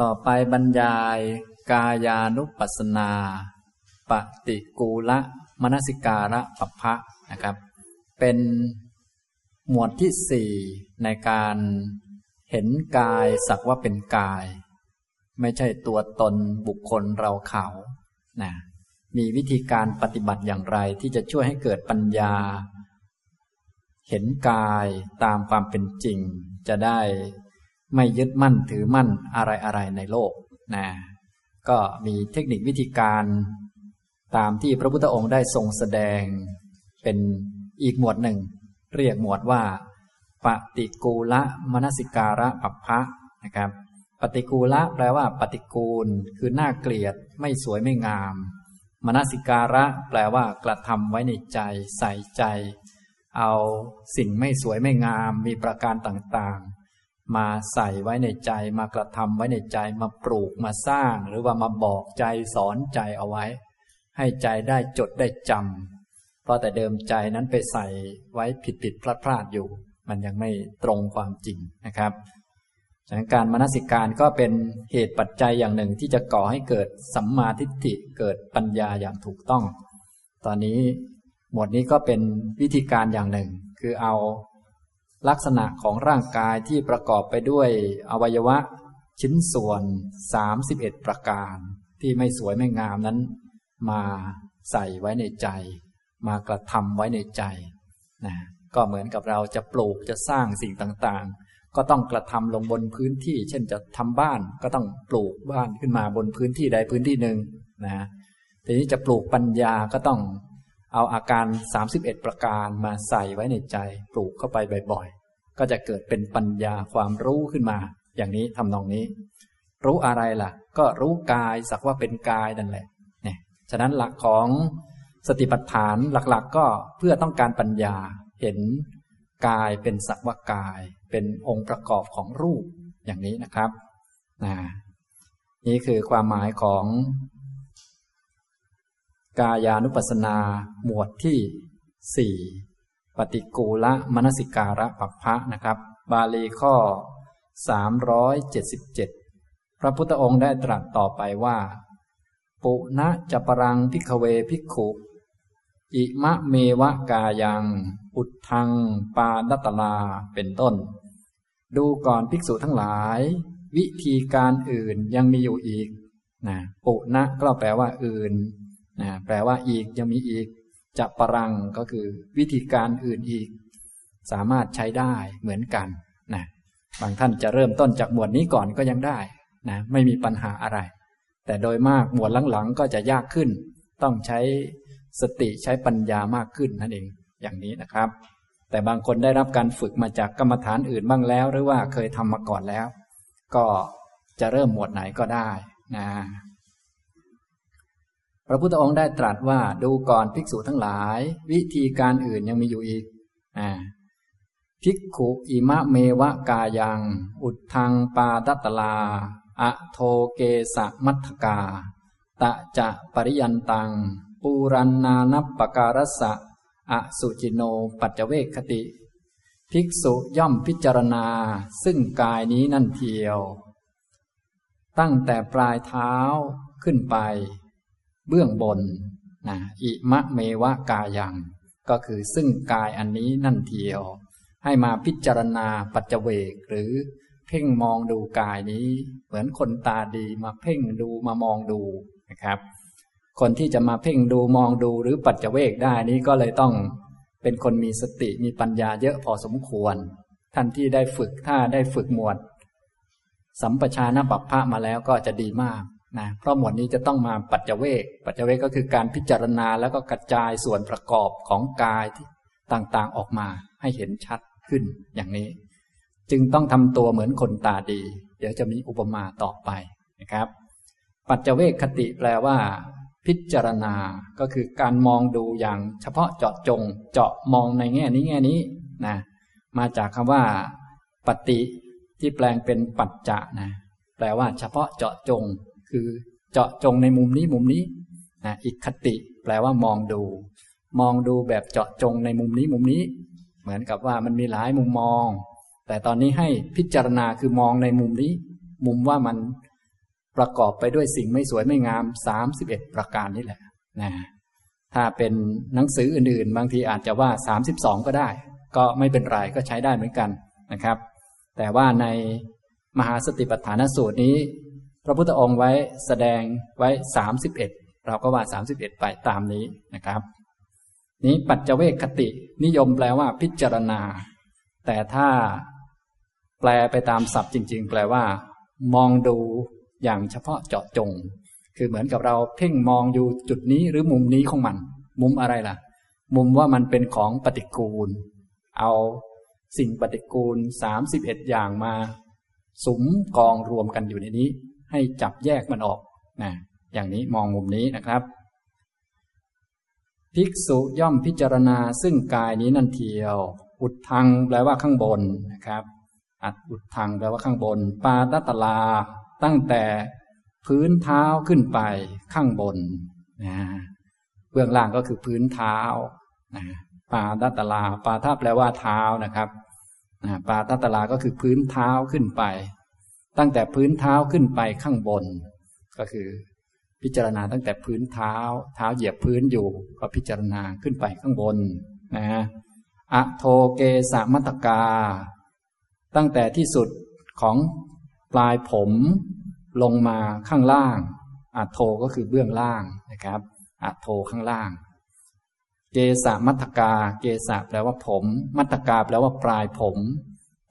ต่อไปบรรยายกายานุปัสนา ปฏิกูละมนสิการะปัพะนะครับ เป็นหมวดที่สี่ในการเห็นกายสักว่าเป็นกาย ไม่ใช่ตัวตนบุคคลเราเขานะมีวิธีการปฏิบัติอย่างไรที่จะช่วยให้เกิดปัญญา เห็นกายตามความเป็นจริง จะได้ ไม่ยึดมั่นถือมั่นอะไรอะไรในโลกนะก็มีเทคนิควิธีการตามที่พระพุทธองค์ได้ทรงแสดงเป็นอีกหมวดหนึ่ง เรียกหมวดว่า ปฏิกูละมนสิการะปัปพะนะครับ ปฏิกูละแปลว่า ปฏิกูล คือน่าเกลียด ไม่สวยไม่งาม มนสิการะ แปลว่ากระทำไว้ในใจ ใส่ใจ เอาสิ่งไม่สวยไม่งามมีประการต่างๆ มาใส่ไว้ในใจมากระทำไว้ในใจมาปลูกมาสร้าง หรือว่ามาบอกใจสอนใจเอาไว้ ให้ใจได้จดได้จำเพราะแต่เดิมใจนั้นไปใส่ไว้ผิดผิดพลาดพลาดอยู่ มันยังไม่ตรงความจริงนะครับฉะนั้นการมนสิการก็เป็นเหตุปัจจัยอย่างหนึ่งที่จะก่อให้เกิดสัมมาทิฏฐิเกิดปัญญาอย่างถูกต้อง ตอนนี้หมวดนี้ก็เป็นวิธีการอย่างหนึ่ง คือเอา ลักษณะของร่างกายที่ประกอบไปด้วยอวัยวะ ชิ้นส่วน 31 ประการ ที่ไม่สวยไม่งามนั้น มาใส่ไว้ในใจ มากระทำไว้ในใจนะก็เหมือนกับเราจะปลูกจะสร้างสิ่งต่างๆ ก็ต้องกระทำลงบนพื้นที่ เช่นจะทำบ้านก็ต้องปลูกบ้านขึ้นมาบนพื้นที่ใดพื้นที่หนึ่งนะทีนี้จะปลูกปัญญาก็ต้อง เอาอาการ 31 ประการมาใส่ไว้ในใจ ปลูกเข้าไปบ่อยๆ ก็จะเกิดเป็นปัญญาความรู้ขึ้นมา อย่างนี้ทำนองนี้ รู้อะไรล่ะ ก็รู้กายสักว่าเป็นกายนั่นแหละเนี่ยฉะนั้นหลักของสติปัฏฐานหลักๆก็เพื่อต้องการปัญญาเห็นกายเป็นสักว่ากาย เป็นองค์ประกอบของรูปอย่างนี้นะครับนะนี่คือความหมายของ กายานุปัสนา หมวดที่สี่ปฏิกูละมนสิการะปัปพะนะครับ บาลีข้อ 377 พระพุทธองค์ได้ตรัสต่อไปว่า ปุณะจะปรังพิกเวพิกขุอิมะเมวะกายัง อุดทัง ปาดัตลาเป็นต้น ดูก่อนภิกษุทั้งหลาย วิธีการอื่นยังมีอยู่อีกนะปุณะก็แปลว่าอื่น นะแปลว่าอีกยังมีอีกจะปรังก็คือวิธีการอื่นอีก สามารถใช้ได้เหมือนกันนะบางท่านจะเริ่มต้นจากหมวดนี้ก่อนก็ยังได้นะไม่มีปัญหาอะไร แต่โดยมากหมวดหลังๆ ก็จะยากขึ้น ต้องใช้สติใช้ปัญญามากขึ้นนั่นเองอย่างนี้นะครับ แต่บางคนได้รับการฝึกมาจากกรรมฐานอื่นบ้างแล้ว หรือว่าเคยทำมาก่อนแล้ว ก็จะเริ่มหมวดไหนก็ได้นะ พระพุทธองค์ได้ตรัสว่าดูก่อนภิกษุทั้งหลาย วิธีการอื่นยังมีอยู่อีกอ่าภิกขุอิมะเมวะกายัง อุดทังปาดัตลา อะโทเกสะมัทกา ตะจะปริยันตัง ปูรันนานัปปการสะอสุจิโนปัจเจเวคคติ ภิกษุย่อมพิจารณา ซึ่งกายนี้นั่นเทียว ตั้งแต่ปลายเท้าขึ้นไป เบื้องบนนะอิมะเมวะกายัง ก็คือซึ่งกายอันนี้นั่นเทียว ให้มาพิจารณาปัจเจเวกหรือเพ่งมองดูกายนี้ เหมือนคนตาดีมาเพ่งดูมามองดูนะครับ คนที่จะมาเพ่งดูมองดูหรือปัจเจเวกได้นี้ก็เลยต้องเป็นคนมีสติมีปัญญาเยอะพอสมควร ท่านที่ได้ฝึกถ้าได้ฝึกหมวด สัมปชานปัปพะมาแล้วก็จะดีมาก นะเพราะหมวดนี้จะต้องมาปัจเจเวกปัจเจเวกก็คือการพิจารณาแล้วก็กระจายส่วนประกอบของกายที่ต่างๆออกมาให้เห็นชัดขึ้นอย่างนี้ จึงต้องทำตัวเหมือนคนตาดี เดี๋ยวจะมีอุปมาต่อไปนะครับ ปัจเจเวกคติแปลว่า พิจารณาก็คือการมองดูอย่างเฉพาะเจาะจง เจาะมองในแง่นี้แง่นี้นะมาจากคำว่า ปฏิที่แปลงเป็นปัจจะนะแปลว่าเฉพาะเจาะจง คือเจาะจงในมุมนี้มุมนี้นะอีกคติ แปลว่ามองดู มองดูแบบเจาะจงในมุมนี้มุมนี้ เหมือนกับว่ามันมีหลายมุมมอง แต่ตอนนี้ให้พิจารณาคือมองในมุมนี้ มุมว่ามันประกอบไปด้วยสิ่งไม่สวยไม่งามสามสิบเอ็ดประการนี่แหละนะถ้าเป็นหนังสืออื่นๆ บางทีอาจจะว่าสามสิบสองก็ได้ ก็ไม่เป็นไรก็ใช้ได้เหมือนกันนะครับ แต่ว่าในมหาสติปัฏฐานสูตรนี้ พระพุทธองค์ไว้แสดงไว้สามสิบเอ็ดเราก็ว่าสามสิบเอ็ดไปตามนี้นะครับ นี้ปัจเจเวคคติ นิยมแปลว่าพิจารณา แต่ถ้าแปลไปตามศัพท์จริง ๆ แปลว่า มองดูอย่างเฉพาะเจาะจง คือเหมือนกับเราเพ่งมองอยู่จุดนี้หรือมุมนี้ของมัน มุมอะไรล่ะ มุมว่ามันเป็นของปฏิกูล เอาสิ่งปฏิกูลสามสิบเอ็ดอย่างมา สุมกองรวมกันอยู่ในนี้ ให้จับแยกมันออกนะอย่างนี้มองมุมนี้นะครับ ภิกษุย่อมพิจารณาซึ่งกายนี้นั่นเทียว อุดทังแปลว่าข้างบนนะครับ อัดอุดทังแปลว่าข้างบน ปาตตลา ตั้งแต่พื้นเท้าขึ้นไปข้างบนนะเบื้องล่างก็คือพื้นเท้านะปาตตลา ปาท่าแปลว่าเท้านะครับนะปาตตลาก็คือพื้นเท้าขึ้นไป ตั้งแต่พื้นเท้าขึ้นไปข้างบน ก็คือ พิจารณาตั้งแต่พื้นเท้า เท้าเหยียบพื้นอยู่ก็พิจารณาขึ้นไปข้างบนนะอะโทเกสมัตกา ตั้งแต่ที่สุดของปลายผมลงมาข้างล่างอะโทก็คือเบื้องล่างนะครับอะโทข้างล่าง เกสมัตกา เกสแปลว่าผม มัตกาแปลว่าปลายผม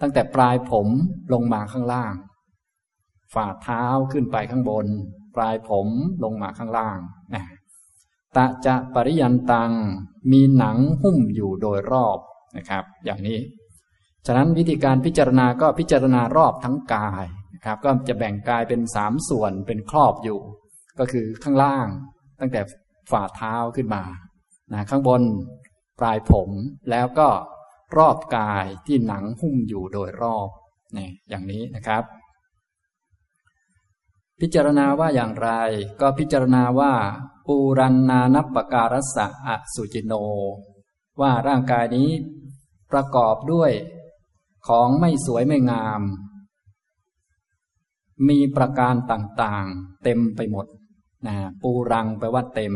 ตั้งแต่ปลายผมลงมาข้างล่าง ฝ่าเท้าขึ้นไปข้างบน ปลายผมลงมาข้างล่างนะตะจะปริยันตังมีหนังหุ้มอยู่โดยรอบนะครับ อย่างนี้ ฉะนั้นวิธีการพิจารณาก็พิจารณารอบทั้งกายนะครับ ก็จะแบ่งกายเป็นสามส่วนเป็นครอบอยู่ ก็คือข้างล่าง ตั้งแต่ฝ่าเท้าขึ้นมานะข้างบนปลายผมแล้วก็รอบกายที่หนังหุ้มอยู่โดยรอบนี่อย่างนี้นะครับ พิจารณาว่าอย่างไร ก็พิจารณาว่า ปูรันนานับปการัสะอสุจิโน ว่าร่างกายนี้ประกอบด้วย ของไม่สวยไม่งาม มีประการต่างๆ เต็มไปหมดนะปูรังแปลว่าเต็ม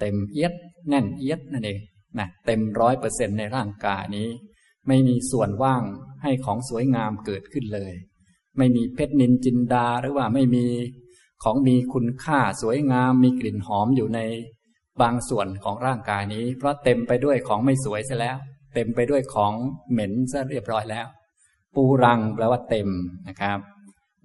เต็มเอียดแน่นเอียดนั่นเองนะเต็มร้อยเปอร์เซ็นในร่างกายนี้ ไม่มีส่วนว่างให้ของสวยงามเกิดขึ้นเลย ไม่มีเพชรนินจินดาหรือว่าไม่มีของมีคุณค่าสวยงาม มีกลิ่นหอมอยู่ในบางส่วนของร่างกายนี้ เพราะเต็มไปด้วยของไม่สวยซะแล้ว เต็มไปด้วยของเหม็นซะเรียบร้อยแล้ว ปูรังแปลว่าเต็มนะครับ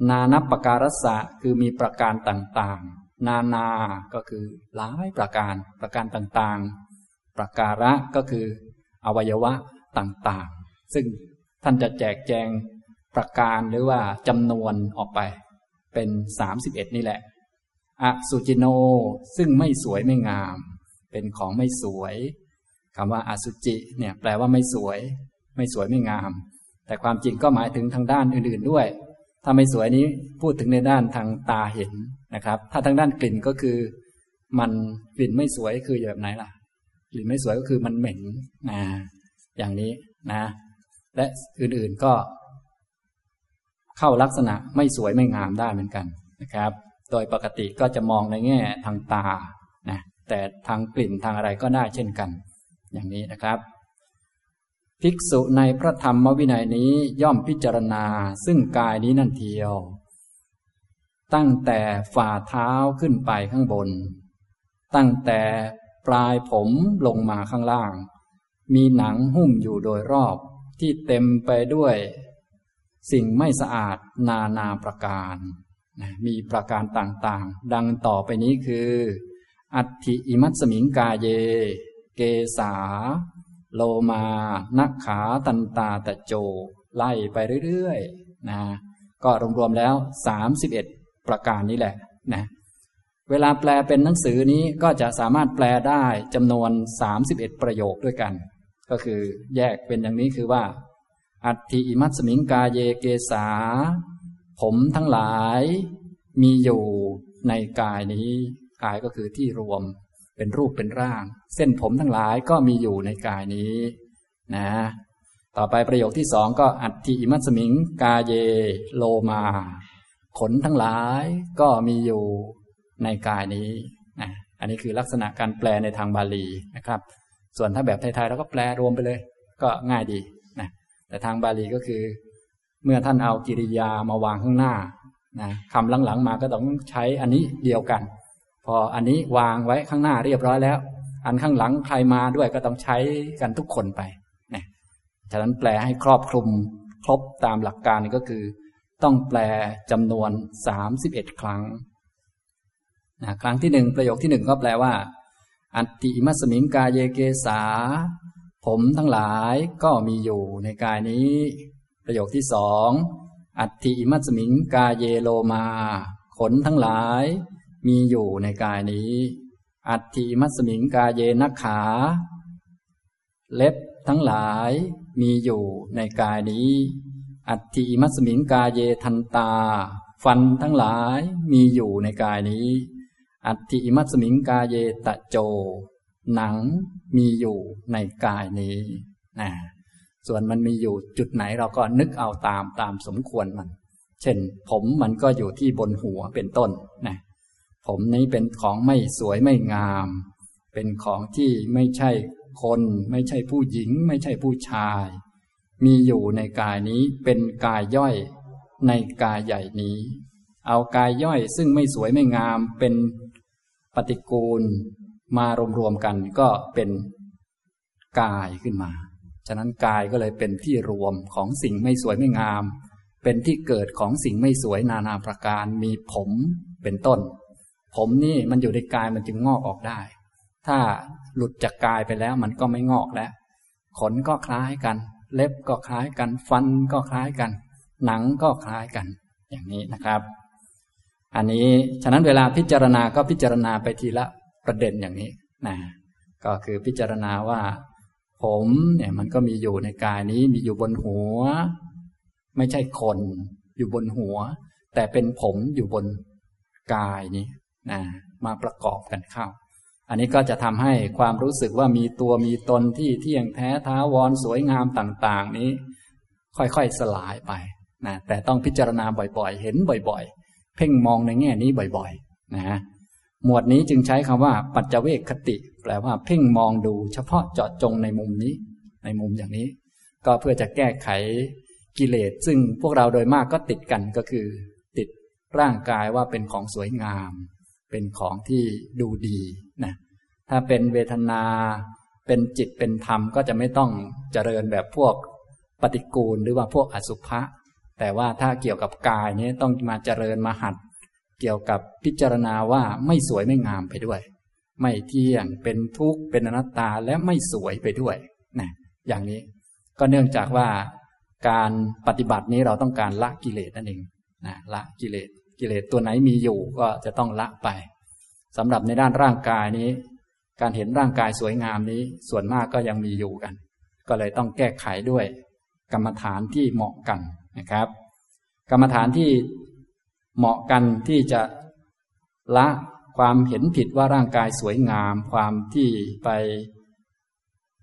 นานับประการสะคือมีประการต่างๆ นานา ก็คือหลายประการ ประการต่างๆ ประการะก็คือ อวัยวะต่างๆ ซึ่งท่านจะแจกแจง ประการหรือว่าจำนวนออกไป เป็นสามสิบเอ็ดนี่แหละอสุจิโนซึ่งไม่สวยไม่งาม เป็นของไม่สวยคำว่าอสุจิเนี่ยแปลว่าไม่สวย ไม่สวยไม่งาม แต่ความจริงก็หมายถึงทางด้านอื่นๆด้วย ถ้าไม่สวยนี้พูดถึงในด้านทางตาเห็นนะครับ ถ้าทางด้านกลิ่นก็คือ มันกลิ่นไม่สวยคือแบบไหนล่ะกลิ่นไม่สวยก็คือมันเหม็นนะอย่างนี้นะ และอื่นๆก็ เข้าลักษณะไม่สวยไม่งามได้เหมือนกันนะครับ โดยปกติก็จะมองในแง่ทางตานะแต่ทางกลิ่นทางอะไรก็ได้เช่นกัน อย่างนี้นะครับ ภิกษุในพระธรรมวินัยนี้ย่อมพิจารณาซึ่งกายนี้นั่นเทียว ตั้งแต่ฝ่าเท้าขึ้นไปข้างบน ตั้งแต่ปลายผมลงมาข้างล่าง มีหนังหุ้มอยู่โดยรอบที่เต็มไปด้วย สิ่งไม่สะอาดนานาประการนะมีประการต่างๆ ดังต่อไปนี้คือ อัติอิมัตสมิงกาเย เกสา โลมานักขาตันตาตะโจ ไล่ไปเรื่อยๆนะก็รวมๆแล้ว 31 ประการนี้แหละนะเวลาแปลเป็นหนังสือนี้ก็จะสามารถแปลได้จำนวน 31 ประโยคด้วยกัน ก็คือแยกเป็นอย่างนี้คือว่า อัติอิมัตสมิงกาเยเกสาผมทั้งหลายมีอยู่ในกายนี้ กายก็คือที่รวมเป็นรูปเป็นร่าง เส้นผมทั้งหลายก็มีอยู่ในกายนี้ นะ ต่อไปประโยคที่สองก็อัติอิมัตสมิงกาเยโลมา ขนทั้งหลายก็มีอยู่ในกายนี้นะอันนี้คือลักษณะการแปลในทางบาลีนะครับ ส่วนถ้าแบบไทยๆเราก็แปลรวมไปเลย ก็ง่ายดี แต่ทางบาลีก็คือ เมื่อท่านเอากิริยามาวางข้างหน้านะคำหลังๆมาก็ต้องใช้อันนี้เดียวกัน พออันนี้วางไว้ข้างหน้าเรียบร้อยแล้ว อันข้างหลังใครมาด้วยก็ต้องใช้กันทุกคนไปนะฉะนั้นแปลให้ครอบคลุมครบตามหลักการก็คือ ต้องแปลจำนวนสามสิบเอ็ดครั้งนะครั้งที่หนึ่งประโยคที่หนึ่งก็แปลว่า อัตติมัสมิงกาเยเกสา ผมทั้งหลายก็มีอยู่ในกายนี้ ประโยคที่สองอัตติมัสมิงกาเยโลมา ขนทั้งหลาย มีอยู่ในกายนี้ อัตติมัสมิงกาเยนักขา เล็บทั้งหลายมีอยู่ในกายนี้ อัตติมัสมิงกาเยทันตา ฟันทั้งหลายมีอยู่ในกายนี้ อัตติมัสมิงกาเยตะโจ หนังมีอยู่ในกายนี้นะส่วนมันมีอยู่จุดไหนเราก็นึกเอาตามตามสมควรมัน เช่น ผมมันก็อยู่ที่บนหัวเป็นต้นนะผมนี้เป็นของไม่สวยไม่งาม เป็นของที่ไม่ใช่คน ไม่ใช่ผู้หญิง ไม่ใช่ผู้ชาย มีอยู่ในกายนี้เป็นกายย่อยในกายใหญ่นี้ เอากายย่อยซึ่งไม่สวยไม่งามเป็นปฏิกูล มารวมๆกันก็เป็นกายขึ้นมา ฉะนั้นกายก็เลยเป็นที่รวมของสิ่งไม่สวยไม่งาม เป็นที่เกิดของสิ่งไม่สวยนานาประการ มีผมเป็นต้น ผมนี่มันอยู่ในกายมันจึงงอกออกได้ ถ้าหลุดจากกายไปแล้วมันก็ไม่งอกแล้ว ขนก็คล้ายกัน เล็บก็คล้ายกัน ฟันก็คล้ายกัน หนังก็คล้ายกัน อย่างนี้นะครับ อันนี้ ฉะนั้นเวลาพิจารณาก็พิจารณาไปทีละ ประเด็นอย่างนี้นะก็คือพิจารณาว่า ผมเนี่ยมันก็มีอยู่ในกายนี้มีอยู่บนหัว ไม่ใช่คนอยู่บนหัว แต่เป็นผมอยู่บนกายนี้นะมาประกอบกันเข้า อันนี้ก็จะทำให้ความรู้สึกว่ามีตัวมีตนที่เที่ยงแท้ท้าวรสวยงามต่าง ๆ นี้ ค่อยๆสลายไปนะแต่ต้องพิจารณาบ่อยๆ เห็นบ่อย ๆ เพ่งมองในแง่นี้บ่อย ๆ นะ หมวดนี้จึงใช้คำว่า ปัจเจเวกคติ แปลว่าเพ่งมองดูเฉพาะเจาะจงในมุมนี้ ในมุมอย่างนี้ ก็เพื่อจะแก้ไขกิเลสซึ่งพวกเราโดยมากก็ติดกันก็คือ ติดร่างกายว่าเป็นของสวยงาม เป็นของที่ดูดีนะถ้าเป็นเวทนา เป็นจิตเป็นธรรมก็จะไม่ต้องเจริญแบบพวกปฏิกูลหรือว่าพวกอสุภะแต่ว่าถ้าเกี่ยวกับกายนี้ต้องมาเจริญมาหัด เกี่ยวกับพิจารณาว่าไม่สวยไม่งามไปด้วย ไม่เที่ยงเป็นทุกข์เป็นอนัตตาและไม่สวยไปด้วยนะอย่างนี้ก็เนื่องจากว่าการปฏิบัตินี้เราต้องการละกิเลสนั่นเองนะละกิเลสกิเลสตัวไหนมีอยู่ก็จะต้องละไปสำหรับในด้านร่างกายนี้ การเห็นร่างกายสวยงามนี้ส่วนมากก็ยังมีอยู่กัน ก็เลยต้องแก้ไขด้วย กรรมฐานที่เหมาะกันนะครับ กรรมฐานที่ เหมาะกันที่จะละความเห็นผิดว่าร่างกายสวยงาม ความที่ไป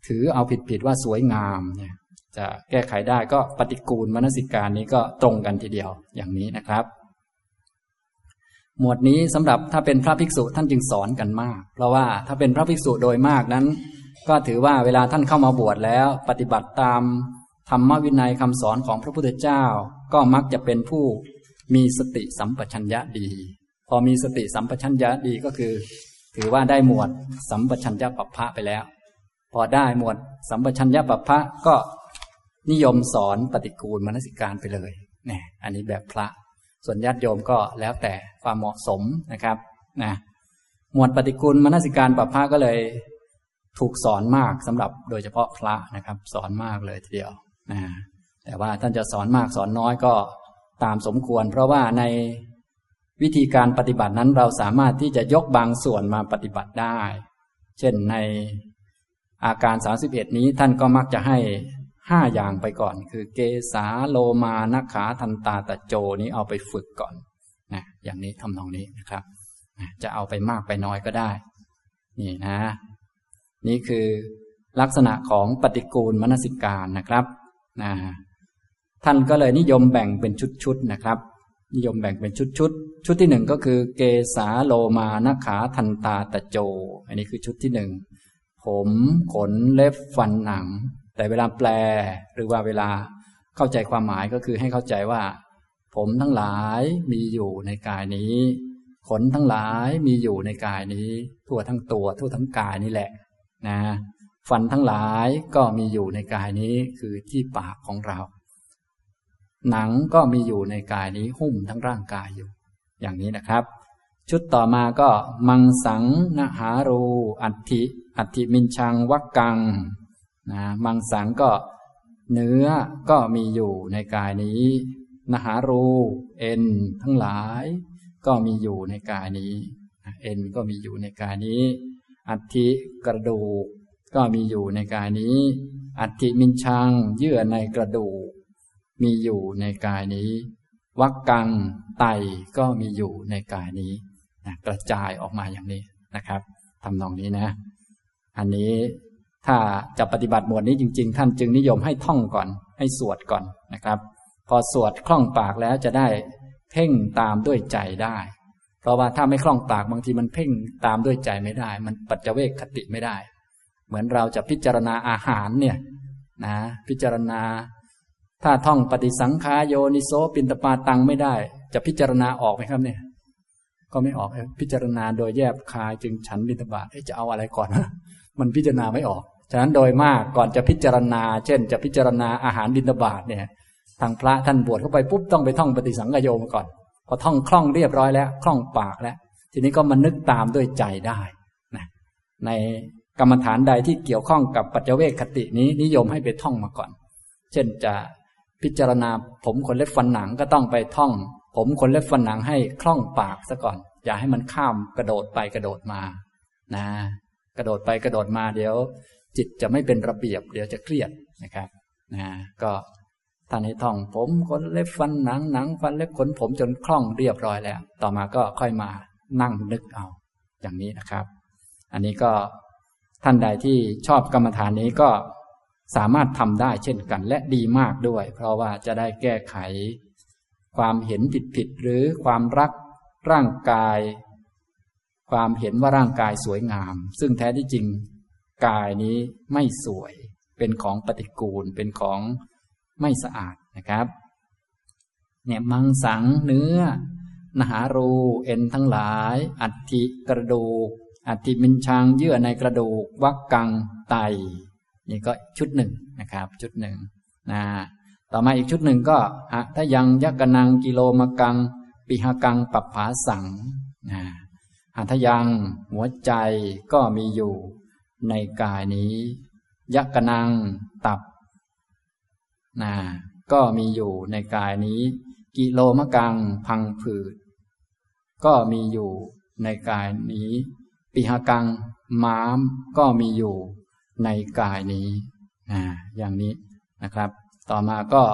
ถือเอาผิดผิดว่าสวยงามเนี่ยจะแก้ไขได้ก็ปฏิกูลมนสิการนี้ก็ตรงกันทีเดียวอย่างนี้นะครับ หมวดนี้สำหรับถ้าเป็นพระภิกษุท่านจึงสอนกันมาก เพราะว่าถ้าเป็นพระภิกษุโดยมากนั้น ก็ถือว่าเวลาท่านเข้ามาบวชแล้ว ปฏิบัติตามธรรมวินัยคำสอนของพระพุทธเจ้า ก็มักจะเป็นผู้ มีสติสัมปชัญญะดี พอมีสติสัมปชัญญะดีก็คือ ถือว่าได้หมวดสัมปชัญญะปัปพะไปแล้ว พอได้หมวดสัมปชัญญะปัปพะก็นิยมสอนปฏิกูลมนสิการไปเลยเนี่ยอันนี้แบบพระ ส่วนญาติโยมก็แล้วแต่ความเหมาะสมนะครับนะหมวดปฏิกูลมนสิการปัปพะก็เลย ถูกสอนมากสำหรับโดยเฉพาะพระนะครับ สอนมากเลยทีเดียวนะแต่ว่าท่านจะสอนมากสอนน้อยก็ ตามสมควร เพราะว่าในวิธีการปฏิบัตินั้นเราสามารถที่จะยกบางส่วนมาปฏิบัติได้ เช่นในอาการ 31 นี้ท่านก็มักจะให้ห้าอย่างไปก่อน คือเกสาโลมานักขาทันตาตะโจนี้เอาไปฝึกก่อนนะอย่างนี้ทำนองนี้นะครับจะเอาไปมากไปน้อยก็ได้ นี่นะ นี่คือลักษณะของปฏิกูลมนสิการนะครับนะ ท่านก็เลยนิยมแบ่งเป็นชุดๆนะครับ นิยมแบ่งเป็นชุดชุดชุดที่หนึ่งก็คือ เกสาโลมานาขาทันตาตะโจ อันนี้คือชุดที่หนึ่งผมขนเล็บฟันหนัง แต่เวลาแปลหรือว่าเวลาเข้าใจความหมายก็คือให้เข้าใจว่า ผมทั้งหลายมีอยู่ในกายนี้ ขนทั้งหลายมีอยู่ในกายนี้ ทั่วทั้งตัวทั่วทั้งกายนี่แหละ นะ ฟันทั้งหลายก็มีอยู่ในกายนี้คือที่ปากของเรา หนังก็มีอยู่ในกายนี้หุ้มทั้งร่างกายอยู่ อย่างนี้นะครับ ชุดต่อมาก็ มังสังนหารู อัติอัติมินชังวักกังนะมังสังก็เนื้อก็มีอยู่ในกายนี้ นหารู เอ็น ทั้งหลาย ก็มีอยู่ในกายนี้ เอ็นก็มีอยู่ในกายนี้ อัฐิกระดูก ก็มีอยู่ในกายนี้ อัฐิมินชังเยื่อในกระดูก มีอยู่ในกายนี้ วักกังไตก็มีอยู่ในกายนี้นะกระจายออกมาอย่างนี้นะครับทำนองนี้นะ อันนี้ถ้าจะปฏิบัติหมวดนี้จริง ๆ ท่านจึงนิยมให้ท่องก่อน ให้สวดก่อนนะครับ พอสวดคล่องปากแล้วจะได้เพ่งตามด้วยใจได้ เพราะว่าถ้าไม่คล่องปากบางทีมันเพ่งตามด้วยใจไม่ได้ มันปัจเจเวกคติไม่ได้ เหมือนเราจะพิจารณาอาหารเนี่ยนะ พิจารณา ถ้าท่องปฏิสังขายโยนิโสปินตปาตังไม่ได้ จะพิจารณาออกไหมครับเนี่ย ก็ไม่ออกพิจารณาโดยแยบคายจึงฉันบินตบาตจะเอาอะไรก่อนมันพิจารณาไม่ออก ฉะนั้นโดยมากก่อนจะพิจารณา เช่น จะพิจารณาอาหารบิณฑบาตเนี่ยทางพระท่านบวชเข้าไปปุ๊บต้องไปท่องปฏิสังขโยมาก่อนพอท่องคล่องเรียบร้อยแล้วคล่องปากแล้ว ทีนี้ก็มานึกตามด้วยใจได้นะในกรรมฐานใดที่เกี่ยวข้องกับปัจเจเวคคตินี้นิยมให้ไปท่องมาก่อน เช่นจะ พิจารณาผมขนเล็บฟันหนังก็ต้องไปท่อง ผมขนเล็บฟันหนังให้คล่องปากซะก่อน อย่าให้มันข้ามกระโดดไปกระโดดมา นะ กระโดดไปกระโดดมาเดี๋ยว จิตจะไม่เป็นระเบียบ เดี๋ยวจะเครียดนะครับ นะ ก็ท่านให้ท่อง ผมขนเล็บฟันหนังหนัง ฟันเล็บขนผมจนคล่องเรียบร้อยแล้ว ต่อมาก็ค่อยมานั่งนึกเอา อย่างนี้นะครับ อันนี้ก็ท่านใดที่ชอบกรรมฐานนี้ก็ สามารถทำได้เช่นกันและดีมากด้วย เพราะว่าจะได้แก้ไข ความเห็นผิดผิดหรือความรักร่างกาย ความเห็นว่าร่างกายสวยงาม ซึ่งแท้ที่จริงกายนี้ไม่สวย เป็นของปฏิกูลเป็นของไม่สะอาดนะครับ เนี่ยมังสังเนื้อนหารูเอ็นทั้งหลาย อัฐิกระดูกอัฐิมินชังเยื่อในกระดูกวักกังไต นี่ก็ชุดหนึ่งนะครับ ชุดหนึ่งนะต่อมาอีกชุดหนึ่งก็อะถ้ายังยักกนังกิโลมกัง ปิหกังปัปผาสังนะอัทยังหัวใจก็มีอยู่ในกายนี้ ยักกนังตับนะก็มีอยู่ในกายนี้ กิโลมะกังพังผืด ก็มีอยู่ในกายนี้ ปิหกังม้ามก็มีอยู่ ในกายนี้นะอย่างนี้นะครับ ต่อมาก็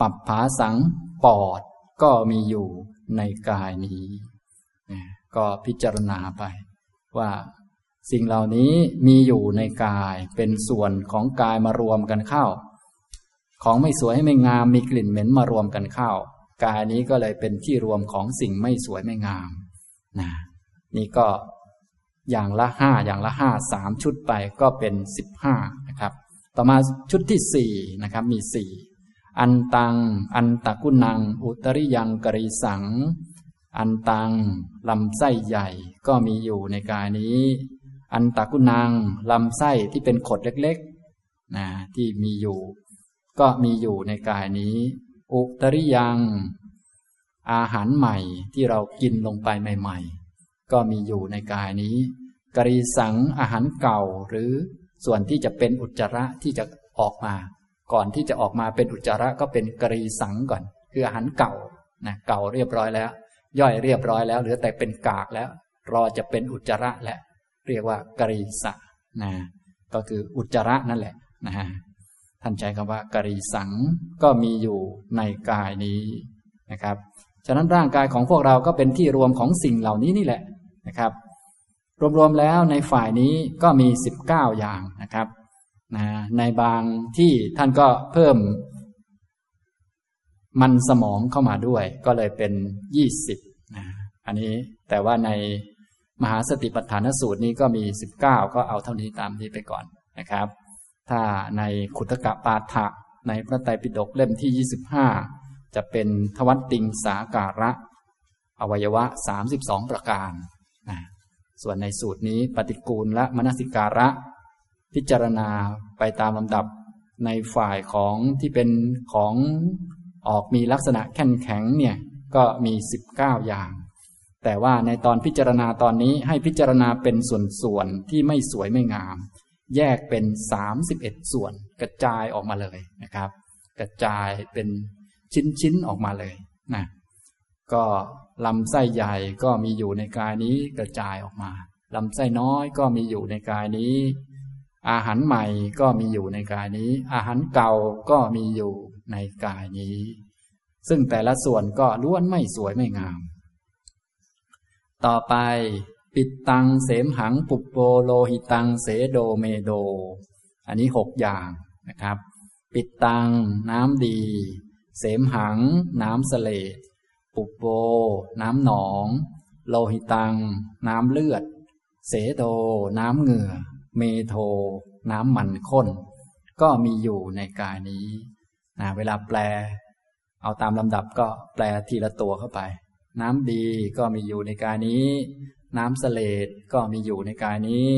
ปับผาสังปอดก็มีอยู่ในกายนี้นะก็พิจารณาไป ว่าสิ่งเหล่านี้มีอยู่ในกายเป็นส่วนของกายมารวมกันเข้า ของไม่สวยให้ไม่งามมีกลิ่นเหม็นมารวมกันเข้ากายนี้ก็เลยเป็นที่รวมของสิ่งไม่สวยไม่งามนะนี่ก็ อย่างละห้าอย่างละห้าสามชุดไปก็เป็นสิบห้านะครับ ต่อมาชุดที่สี่นะครับมีสี่อันตัง อันตะกุนัง อุตริยังกริสัง อันตัง ลำไส้ใหญ่ก็มีอยู่ในกายนี้ อันตากุนางลำไส้ที่เป็นขดเล็กๆนะที่มีอยู่ ก็มีอยู่ในกายนี้ อุตริยัง อาหารใหม่ที่เรากินลงไปใหม่ ๆ ก็มีอยู่ในกายนี้ กรีสังอาหารเก่าหรือส่วนที่จะเป็นอุจจาระที่จะออกมา ก่อนที่จะออกมาเป็นอุจจาระก็เป็นกรีสังก่อน คืออาหารเก่านะเก่าเรียบร้อยแล้ว ย่อยเรียบร้อยแล้วเหลือแต่เป็นกากแล้ว รอจะเป็นอุจจาระแล้วเรียกว่ากรีสะนะก็คืออุจจาระนั่นแหละนะฮะท่านใช้คำว่ากรีสังก็มีอยู่ในกายนี้นะครับ ฉะนั้นร่างกายของพวกเราก็เป็นที่รวมของสิ่งเหล่านี้นี่แหละ นะครับ รวมๆแล้วในฝ่ายนี้ก็มีสิบเก้าอย่างนะครับนะในบางที่ท่านก็เพิ่มมันสมองเข้ามาด้วย ก็เลยเป็นยี่สิบนะอันนี้แต่ว่าในมหาสติปัฏฐานสูตรนี้ก็มีสิบเก้าก็เอาเท่านี้ตามนี้ไปก่อนนะครับ ถ้าในขุตกะปาฐะในพระไตรปิฎกเล่มที่ยี่สิบห้าจะเป็นทวัตติงสาการะ อวัยวะสามสิบสองประการ ส่วนในสูตรนี้ปฏิกูลและมนสิการะ พิจารณาไปตามลำดับในฝ่ายของที่เป็นของออกมีลักษณะแข็งแข็งเนี่ยก็มีสิบเก้าอย่าง แต่ว่าในตอนพิจารณาตอนนี้ให้พิจารณาเป็นส่วนๆที่ไม่สวยไม่งาม แยกเป็นสามสิบเอ็ดส่วน กระจายออกมาเลยนะครับ กระจายเป็นชิ้นๆออกมาเลยนะ ก็ลำไส้ใหญ่ก็มีอยู่ในกายนี้กระจายออกมาลำไส้น้อยก็มีอยู่ในกายนี้ อาหารใหม่ก็มีอยู่ในกายนี้ อาหารเก่าก็มีอยู่ในกายนี้ ซึ่งแต่ละส่วนก็ล้วนไม่สวยไม่งาม ต่อไป ปิดตังเสมหังปุปโปโลหิตังเสโดเมโด อันนี้หกอย่างนะครับ ปิดตังน้ำดี เสมหัง น้ำสเลด ปุโปน้ำหนอง โลหิตัง น้ำเลือด เสโด น้ำเหงื่อ เมโท น้ำมันข้น ก็มีอยู่ในกายนี้นะเวลาแปล เอาตามลำดับก็แปลทีละตัวเข้าไป น้ำดีก็มีอยู่ในกายนี้ น้ำเสลดก็มีอยู่ในกายนี้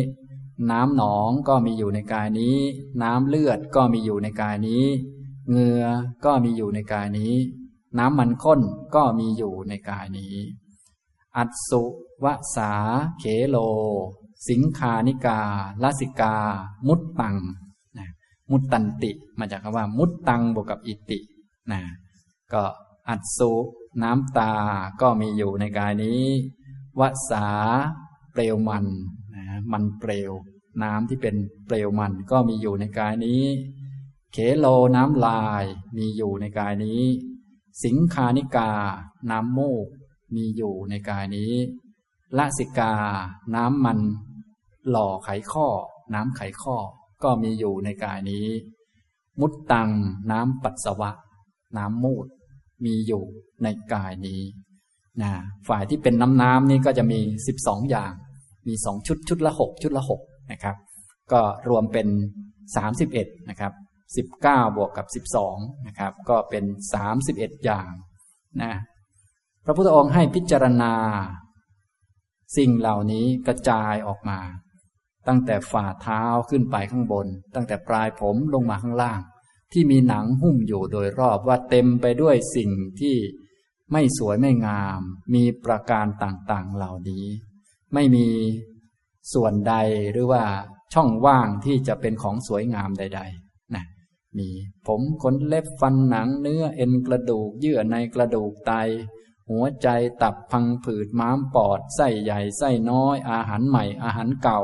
น้ำหนองก็มีอยู่ในกายนี้ น้ำเลือดก็มีอยู่ในกายนี้ เหงื่อก็มีอยู่ในกายนี้ น้ำมันข้นก็มีอยู่ในกายนี้ อัตสุวสาเขโล สิงคานิกาลสิกา มุตตังมุตตันติ มาจากคำว่า มุตตังบวกกับอิตินะก็อัตสุน้ำตาก็มีอยู่ในกายนี้วสาเปลวมันนะมันเปลว น้ำที่เป็นเปลวมันก็มีอยู่ในกายนี้ เขโลน้ำลายมีอยู่ในกายนี้ สิงคานิกา น้ำมูก มีอยู่ในกายนี้ ละสิกา น้ำมัน หล่อไขข้อ น้ำไขข้อ ก็มีอยู่ในกายนี้ มุตตัง น้ำปัสสาวะ น้ำมูด มีอยู่ในกายนี้นะฝ่ายที่เป็นน้ำน้ำนี่ก็จะมีสิบสองอย่าง มีสองชุดชุดละหกชุดละหกนะครับ ก็รวมเป็นสามสิบเอ็ดนะครับ สิบเก้าบวกกับสิบสองนะครับ ก็เป็นสามสิบเอ็ดอย่างนะพระพุทธองค์ให้พิจารณา สิ่งเหล่านี้กระจายออกมา ตั้งแต่ฝ่าเท้าขึ้นไปข้างบน ตั้งแต่ปลายผมลงมาข้างล่าง ที่มีหนังหุ้มอยู่โดยรอบว่าเต็มไปด้วยสิ่งที่ไม่สวยไม่งาม มีประการต่างๆเหล่านี้ ไม่มีส่วนใดหรือว่าช่องว่างที่จะเป็นของสวยงามใด ๆ มี ผมขนเล็บฟันหนังเนื้อเอ็นกระดูก เยื่อในกระดูกไต หัวใจตับพังผืดม้ามปอดไส้ใหญ่ไส้น้อย อาหารใหม่อาหารเก่า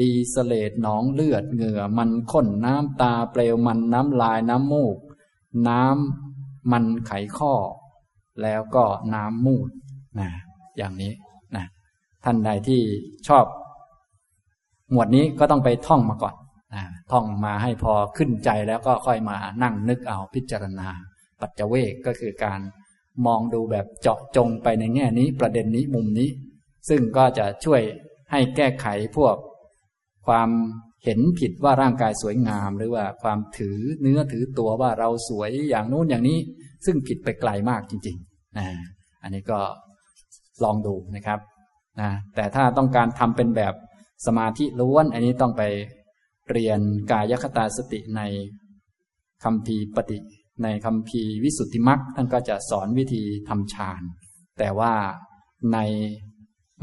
ดีสเลดหนองเลือดเหงื่อมันข้นน้ำตาเปลวมันน้ำลายน้ำมูก น้ำมันไขข้อ แล้วก็น้ำมูดนะอย่างนี้นะท่านใดที่ชอบ หมวดนี้ก็ต้องไปท่องมาก่อน ท่องมาให้พอขึ้นใจแล้วก็ค่อยมานั่งนึกเอาพิจารณา ปัจเจเวกก็คือการมองดูแบบเจาะจงไปในแง่นี้ประเด็นนี้มุมนี้ ซึ่งก็จะช่วยให้แก้ไขพวก ความเห็นผิดว่าร่างกายสวยงาม หรือว่าความถือเนื้อถือตัวว่าเราสวยอย่างนู้นอย่างนี้ ซึ่งผิดไปไกลมากจริงๆนะอันนี้ก็ลองดูนะครับนะแต่ถ้าต้องการทำเป็นแบบสมาธิล้วน อันนี้ต้องไป เรียนกายคตาสติในคำพีปฏิ ในคำพีวิสุทธิมักท่านก็จะสอนวิธีทำฌาน แต่ว่าใน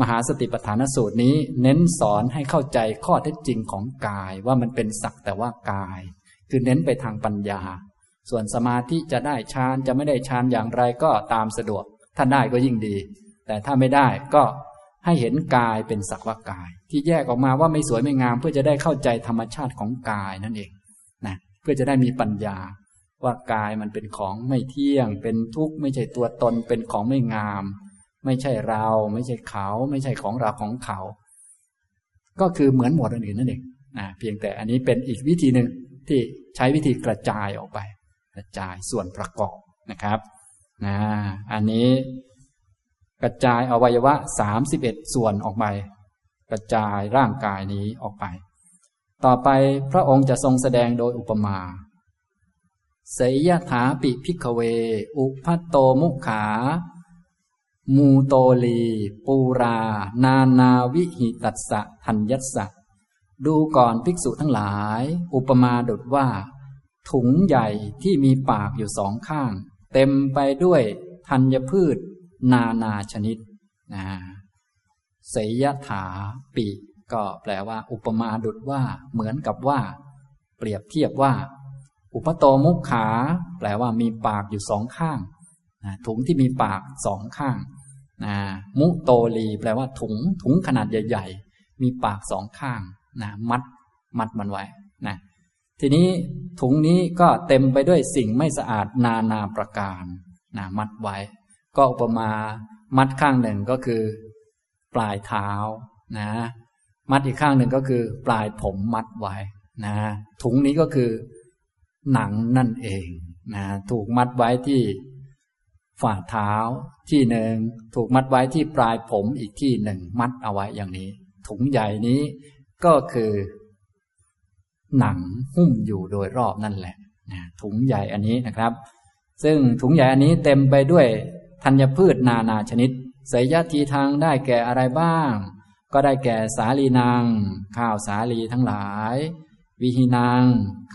มหาสติปัฏฐานสูตรนี้เน้นสอนให้เข้าใจข้อเท็จจริงของกายว่ามันเป็นสักแต่ว่ากาย คือเน้นไปทางปัญญา ส่วนสมาธิจะได้ฌานจะไม่ได้ฌานอย่างไรก็ตามสะดวก ถ้าได้ก็ยิ่งดี แต่ถ้าไม่ได้ก็ ให้เห็นกายเป็นสักว่ากาย ที่แยกออกมาว่าไม่สวยไม่งาม เพื่อจะได้เข้าใจธรรมชาติของกายนั่นเองนะเพื่อจะได้มีปัญญา ว่ากายมันเป็นของไม่เที่ยง เป็นทุกข์ไม่ใช่ตัวตนเป็นของไม่งาม ไม่ใช่เรา ไม่ใช่เขา ไม่ใช่ของเราของเขา ก็คือเหมือนหมวดอื่นนั่นเองนะเพียงแต่อันนี้เป็นอีกวิธีหนึ่งที่ใช้วิธีกระจายออกไป กระจายส่วนประกอบนะครับนะอันนี้ กระจายอวัยวะสามสิบเอ็ดส่วนออกไป กระจายร่างกายนี้ออกไป ต่อไปพระองค์จะทรงแสดงโดยอุปมาเสยยถาปิพิกเว อุพัตโตมุขา มูโตลี ปูรา นานาวิหิตัสสะทัญยัสสะ ดูก่อนภิกษุทั้งหลาย อุปมาดุดว่า ถุงใหญ่ที่มีปากอยู่สองข้าง เต็มไปด้วยธัญพืช นานาชนิดนะเสยถาปิก็แปลว่า อุปมาดุดว่า เหมือนกับว่า เปรียบเทียบว่า อุปโตมุขขา แปลว่ามีปากอยู่สองข้างนะถุงที่มีปากสองข้างนะมุโตลี แปลว่าถุง ถุงขนาดใหญ่ ๆ มีปากสองข้างนะมัด มัดมันไว้นะทีนี้ถุงนี้ก็เต็มไปด้วยสิ่งไม่สะอาดนานาประการนะมัดไว้ ก็อุปมามัดข้างหนึ่งก็คือ ปลายเท้านะ มัดอีกข้างหนึ่งก็คือ ปลายผมมัดไว้นะถุงนี้ก็คือ หนังนั่นเองนะถูกมัดไว้ที่ฝ่าเท้าที่หนึ่งถูกมัดไว้ที่ปลายผมอีกที่หนึ่งมัดเอาไว้อย่างนี้ ถุงใหญ่นี้ก็คือ หนังหุ้มอยู่โดยรอบนั่นแหละนะถุงใหญ่อันนี้นะครับ ซึ่งถุงใหญ่อันนี้เต็มไปด้วย ธัญพืชนานาชนิดสยทีทางได้แก่อะไรบ้าง ก็ได้แก่สาลีนางข้าวสาลีทั้งหลาย วิหินาง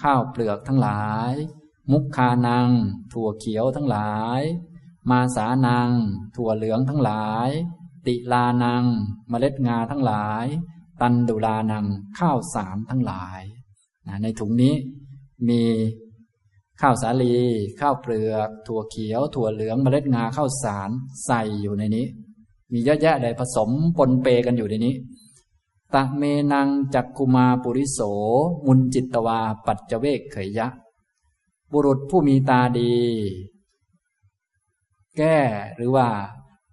ข้าวเปลือกทั้งหลาย มุกคานังถั่วเขียวทั้งหลาย มาสานังถั่วเหลืองทั้งหลาย ติลานังเมล็ดงาทั้งหลาย ตันดุลานังข้าวสารทั้งหลาย ในถุงนี้มี ข้าวสาลี ข้าวเปลือก ถั่วเขียว ถั่วเหลืองเมล็ดงาข้าวสารใส่อยู่ในนี้ มีเยอะแยะเลยผสมปนเปกันอยู่ในนี้ตะเมนังจักกุมาปุริโส มุนจิตตวา ปัจเจเวกเขยยะ บุรุษผู้มีตาดี แก้หรือว่า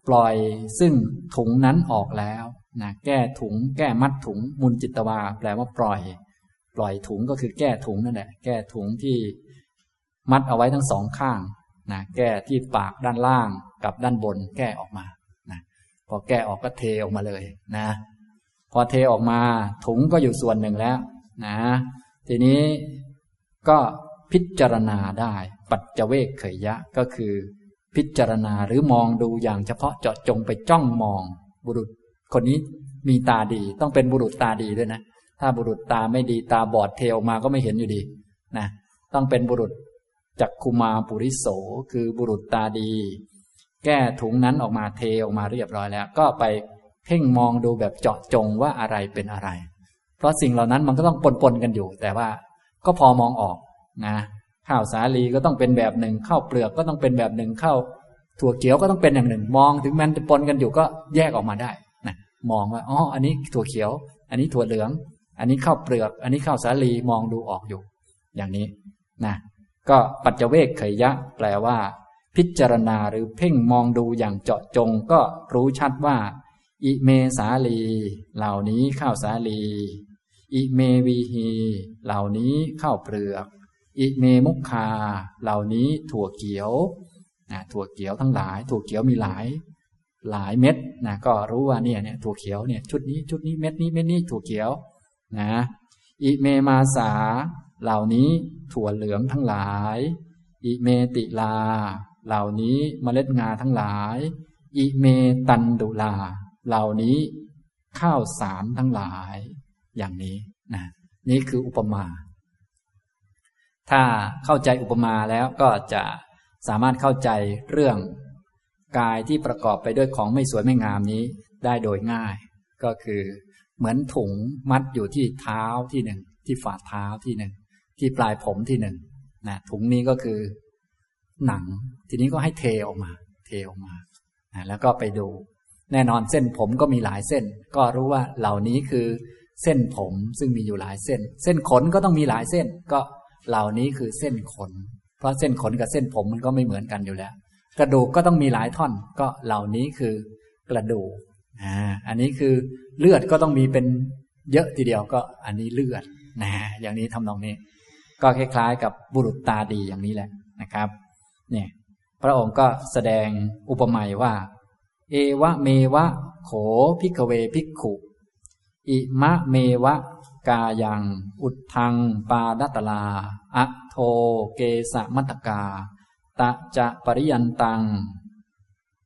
ปล่อยซึ่งถุงนั้นออกแล้วนะแก้ถุง แก้มัดถุง มุนจิตตวา แปลว่าปล่อย ปล่อยถุงก็คือแก้ถุงนั่นแหละ แก้ถุงที่ มัดเอาไว้ทั้งสองข้างนะแก้ที่ปากด้านล่างกับด้านบนแก้ออกมานะพอแก้ออกก็เทออกมาเลยนะ พอเทออกมาถุงก็อยู่ส่วนหนึ่งแล้วนะ ทีนี้ก็พิจารณาได้ ปัจเจเวกเขยยะก็คือ พิจารณาหรือมองดูอย่างเฉพาะเจาะจงไปจ้องมองบุรุษ คนนี้มีตาดีต้องเป็นบุรุษตาดีด้วยนะ ถ้าบุรุษตาไม่ดีตาบอดเทออกมาก็ไม่เห็นอยู่ดีนะต้องเป็นบุรุษ จักคุมาปุริโสคือบุรุษตาดี แก้ถุงนั้นออกมาเทออกมาเรียบร้อยแล้ว ก็ไปเพ่งมองดูแบบเจาะจงว่าอะไรเป็นอะไร เพราะสิ่งเหล่านั้นมันก็ต้องปนๆกันอยู่ แต่ว่าก็พอมองออกนะข้าวสาลีก็ต้องเป็นแบบหนึ่งข้าวเปลือกก็ต้องเป็นแบบหนึ่งข้าวถั่วเขียวก็ต้องเป็นอย่างหนึ่ง มองถึงมันจะปนกันอยู่ก็แยกออกมาได้นะมองว่าอ๋ออันนี้ถั่วเขียว อันนี้ถั่วเหลือง อันนี้ข้าวเปลือก อันนี้ข้าวสาลีมองดูออกอยู่ อย่างนี้นะ ก็ปัจเจเวกเขยะ แปลว่า พิจารณาหรือเพ่งมองดูอย่างเจาะจงก็รู้ชัดว่า อิเมสาลี เหล่านี้ข้าวสาลี อิเมวีฮีเหล่านี้ข้าวเปลือก อิเมมุกคา เหล่านี้ถั่วเขียวนะถั่วเขียวทั้งหลาย ถั่วเขียวมีหลาย หลายเม็ดนะก็รู้ว่าเนี่ยเนี่ยถั่วเขียวเนี่ยชุดนี้ชุดนี้เม็ดนี้เม็ดนี้ถั่วเขียวนะอิเมมาสา เหล่านี้ถั่วเหลืองทั้งหลาย อิเมติลา เหล่านี้เมล็ดงาทั้งหลาย อิเมตันดุลา เหล่านี้ข้าวสารทั้งหลาย อย่างนี้นะนี่คืออุปมา ถ้าเข้าใจอุปมาแล้วก็จะสามารถเข้าใจเรื่องกายที่ประกอบไปด้วยของไม่สวยไม่งามนี้ได้โดยง่าย ก็คือเหมือนถุงมัดอยู่ที่เท้าที่หนึ่งที่ฝ่าเท้าที่หนึ่ง ที่ปลายผมที่หนึ่งนะถุงนี้ก็คือหนัง ทีนี้ก็ให้เทออกมา เทออกมานะแล้วก็ไปดู แน่นอนเส้นผมก็มีหลายเส้น ก็รู้ว่าเหล่านี้คือเส้นผมซึ่งมีอยู่หลายเส้น เส้นขนก็ต้องมีหลายเส้น ก็เหล่านี้คือเส้นขน เพราะเส้นขนกับเส้นผมมันก็ไม่เหมือนกันอยู่แล้ว กระดูกก็ต้องมีหลายท่อน ก็เหล่านี้คือกระดูกอ่าอันนี้คือเลือดก็ต้องมีเป็นเยอะทีเดียวก็อันนี้เลือดนะอย่างนี้ทำนองนี้ ก็คล้ายๆ กับบุรุษตาดีอย่างนี้แหละนะครับ เนี่ย พระองค์ก็แสดงอุปมาว่า เอวะเมวะ โข ภิกขะเว ภิกขุ อิมะเมวะ กายัง อุทธัง ปาทะตะลา อะโธ เกสะมัตถะกา ตะจะปะริยันตัง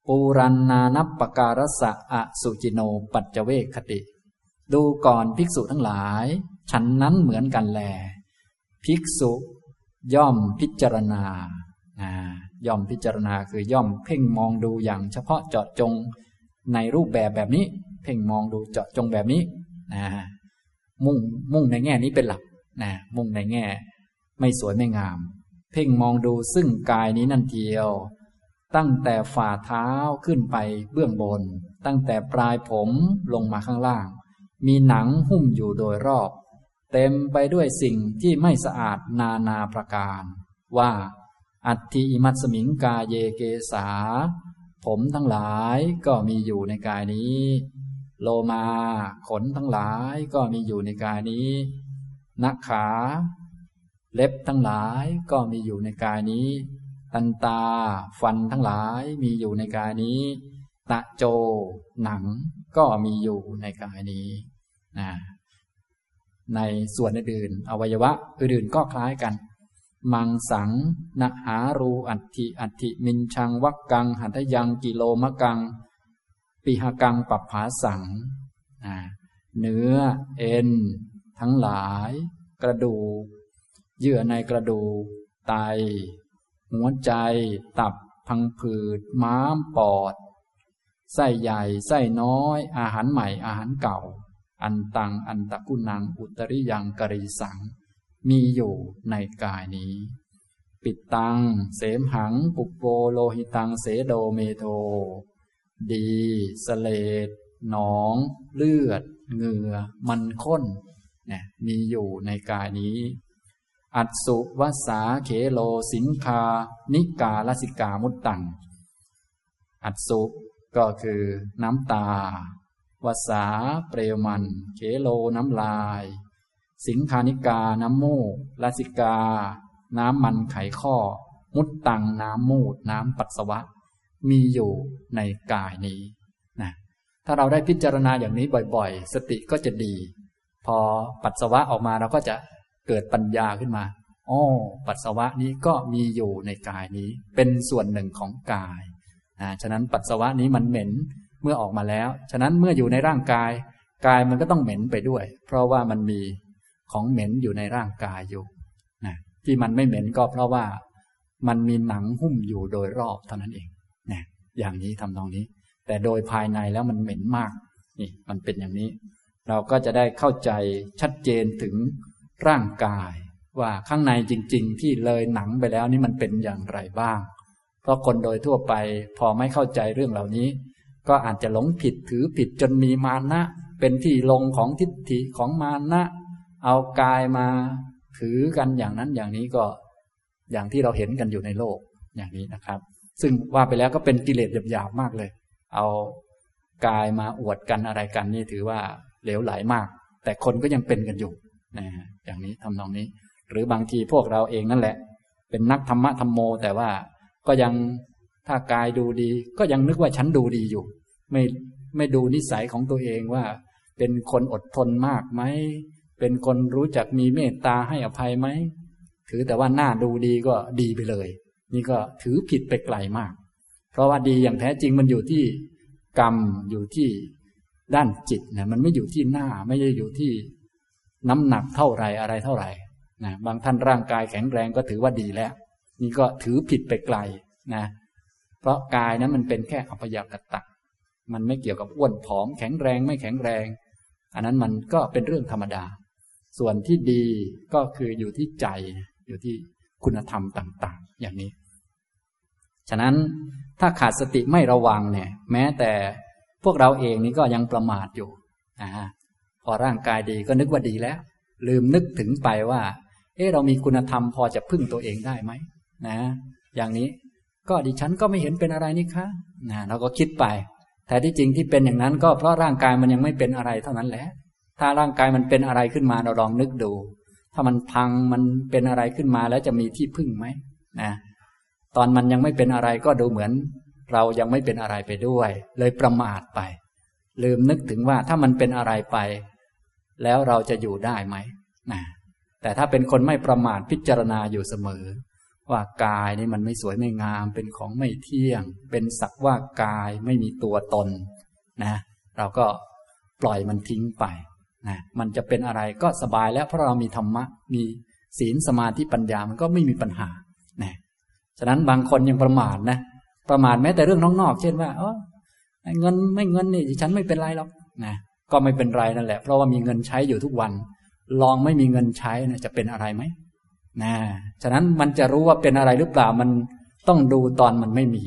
ปูรัง นานัปปะการัสสะ อะสุจิโนปัจจะเวกขะติ ดูก่อนภิกษุทั้งหลาย ฉันนั้นเหมือนกันแล ภิกษุย่อมพิจารณา ย่อมพิจารณาคือย่อมเพ่งมองดูอย่างเฉพาะเจาะจงในรูปแบบแบบนี้ เพ่งมองดูเจาะจงแบบนี้นะมุ่งมุ่งในแง่นี้เป็นหลักนะมุ่งในแง่ ไม่สวยไม่งาม เพ่งมองดูซึ่งกายนี้นั่นเทียว ตั้งแต่ฝ่าเท้าขึ้นไปเบื้องบน ตั้งแต่ปลายผมลงมาข้างล่าง มีหนังหุ้มอยู่โดยรอบ เต็มไปด้วยสิ่งที่ไม่สะอาดนานาประการ ว่า อัติอิมัตสมิงกาเยเกสา ผมทั้งหลายก็มีอยู่ในกายนี้ โลมาขนทั้งหลายก็มีอยู่ในกายนี้นักขา เล็บทั้งหลายก็มีอยู่ในกายนี้ ตันตาฟันทั้งหลายมีอยู่ในกายนี้ ตะโจ หนังก็มีอยู่ในกายนี้นะ ในส่วนอื่นอวัยวะอื่นๆก็คล้ายกัน มังสังนะหารูอัติอัติมินชังวักกัง หัตยังกิโลมะกัง ปิหกังปัปผาสัง เนื้อเอ็น ทั้งหลาย กระดูก เยื่อในกระดูก ไต หัวใจ ตับ พังผืด ม้าม ปอด ไส้ใหญ่ ไส้น้อย อาหารใหม่ อาหารเก่า อันตังอันตะกุนังอุตริยังกริสัง มีอยู่ในกายนี้ ปิดตัง เสมหัง ปุโปโลหิตัง เสโดเมโท ดีสเลดหนอง เลือด เหงื่อ มันข้นเนี่ยมีอยู่ในกายนี้ อัตสุวสาเขโลสิงคา นิกาลสิกามุตตัง อัตสุก็คือน้ำตา วสาเปรวมัน เขโลน้ำลาย สิงคานิกาน้ำมูกลาสิกา น้ำมันไขข้อ มุดตังน้ำมูด น้ำปัสสาวะ มีอยู่ในกายนี้นะถ้าเราได้พิจารณาอย่างนี้บ่อยๆ สติก็จะดี พอปัสสาวะออกมาเราก็จะเกิดปัญญาขึ้นมาอ๋อปัสสาวะนี้ก็มีอยู่ในกายนี้ เป็นส่วนหนึ่งของกายนะฉะนั้นปัสสาวะนี้มันเหม็น เมื่อออกมาแล้ว ฉะนั้นเมื่ออยู่ในร่างกาย กายมันก็ต้องเหม็นไปด้วย เพราะว่ามันมีของเหม็นอยู่ในร่างกายอยู่นะที่มันไม่เหม็นก็เพราะว่ามันมีหนังหุ้มอยู่โดยรอบเท่านั้นเองนะอย่างนี้ทำตรงนี้ แต่โดยภายในแล้วมันเหม็นมากนี่มันเป็นอย่างนี้ เราก็จะได้เข้าใจชัดเจนถึงร่างกาย ว่าข้างในจริง ๆ ที่เลยหนังไปแล้วนี่มันเป็นอย่างไรบ้าง เพราะคนโดยทั่วไปพอไม่เข้าใจเรื่องเหล่านี้ ก็อาจจะหลงผิดถือผิดจนมีมานะ เป็นที่ลงของทิฏฐิของมานะ เอากายมาถือกันอย่างนั้นอย่างนี้ก็อย่างที่เราเห็นกันอยู่ในโลกอย่างนี้นะครับ ซึ่งว่าไปแล้วก็เป็นกิเลสหยาบๆมากเลย เอากายมาอวดกันอะไรกันนี่ถือว่าเหลวไหลมาก แต่คนก็ยังเป็นกันอยู่นะอย่างนี้ทำนองนี้ หรือบางทีพวกเราเองนั่นแหละ เป็นนักธรรมะธรรมโม แต่ว่าก็ยัง ถ้ากายดูดี ก็ยังนึกว่าฉันดูดีอยู่ ไม่ไม่ดูนิสัยของตัวเองว่า เป็นคนอดทนมากไหม เป็นคนรู้จักมีเมตตาให้อภัยไหม ถือแต่ว่าหน้าดูดีก็ดีไปเลย นี่ก็ถือผิดไปไกลมาก เพราะว่าดีอย่างแท้จริงมันอยู่ที่กรรมอยู่ที่ด้านจิตนะมันไม่อยู่ที่หน้าไม่ได้อยู่ที่น้ำหนักเท่าไรอะไรเท่าไหร่นะบางท่านร่างกายแข็งแรงก็ถือว่าดีแล้ว นี่ก็ถือผิดไปไกลนะ เพราะกายนั้นมันเป็นแค่อัพยากตะ มันไม่เกี่ยวกับอ้วนผอมแข็งแรงไม่แข็งแรง อันนั้นมันก็เป็นเรื่องธรรมดา ส่วนที่ดีก็คืออยู่ที่ใจอยู่ที่คุณธรรมต่าง ๆ อย่างนี้ ฉะนั้นถ้าขาดสติไม่ระวังเนี่ย แม้แต่พวกเราเองนี่ก็ยังประมาทอยู่นะฮะพอร่างกายดีก็นึกว่าดีแล้ว ลืมนึกถึงไปว่า เออเรามีคุณธรรมพอจะพึ่งตัวเองได้ไหมนะ อย่างนี้ ก็ดิฉันก็ไม่เห็นเป็นอะไรนี่คะนะเราก็คิดไป แต่ที่จริงที่เป็นอย่างนั้น ก็เพราะร่างกายมันยังไม่เป็นอะไรเท่านั้นแหละ ถ้าร่างกายมันเป็นอะไรขึ้นมาเราลองนึกดู ถ้ามันพังมันเป็นอะไรขึ้นมาแล้วจะมีที่พึ่งไหมนะตอนมันยังไม่เป็นอะไรก็ดูเหมือน เรายังไม่เป็นอะไรไปด้วย เลยประมาทไป ลืมนึกถึงว่าถ้ามันเป็นอะไรไป แล้วเราจะอยู่ได้ไหมนะแต่ถ้าเป็นคนไม่ประมาทพิจารณาอยู่เสมอ ว่ากายนี่มันไม่สวยไม่งาม เป็นของไม่เที่ยง เป็นสักว่ากายไม่มีตัวตนนะ เราก็ปล่อยมันทิ้งไปนะมันจะเป็นอะไรก็สบายแล้วเพราะเรามีธรรมะมีศีลสมาธิปัญญามันก็ไม่มีปัญหานะฉะนั้นบางคนยังประมาทนะ ประมาทแม้แต่เรื่องนอกๆเช่นว่าเออเงินไม่เงินนี่ฉันไม่เป็นไรหรอกนะก็ไม่เป็นไรนั่นแหละ เพราะว่ามีเงินใช้อยู่ทุกวัน ลองไม่มีเงินใช้นะจะเป็นอะไรไหม นะฉะนั้นมันจะรู้ว่าเป็นอะไรหรือเปล่ามันต้องดูตอนมันไม่มี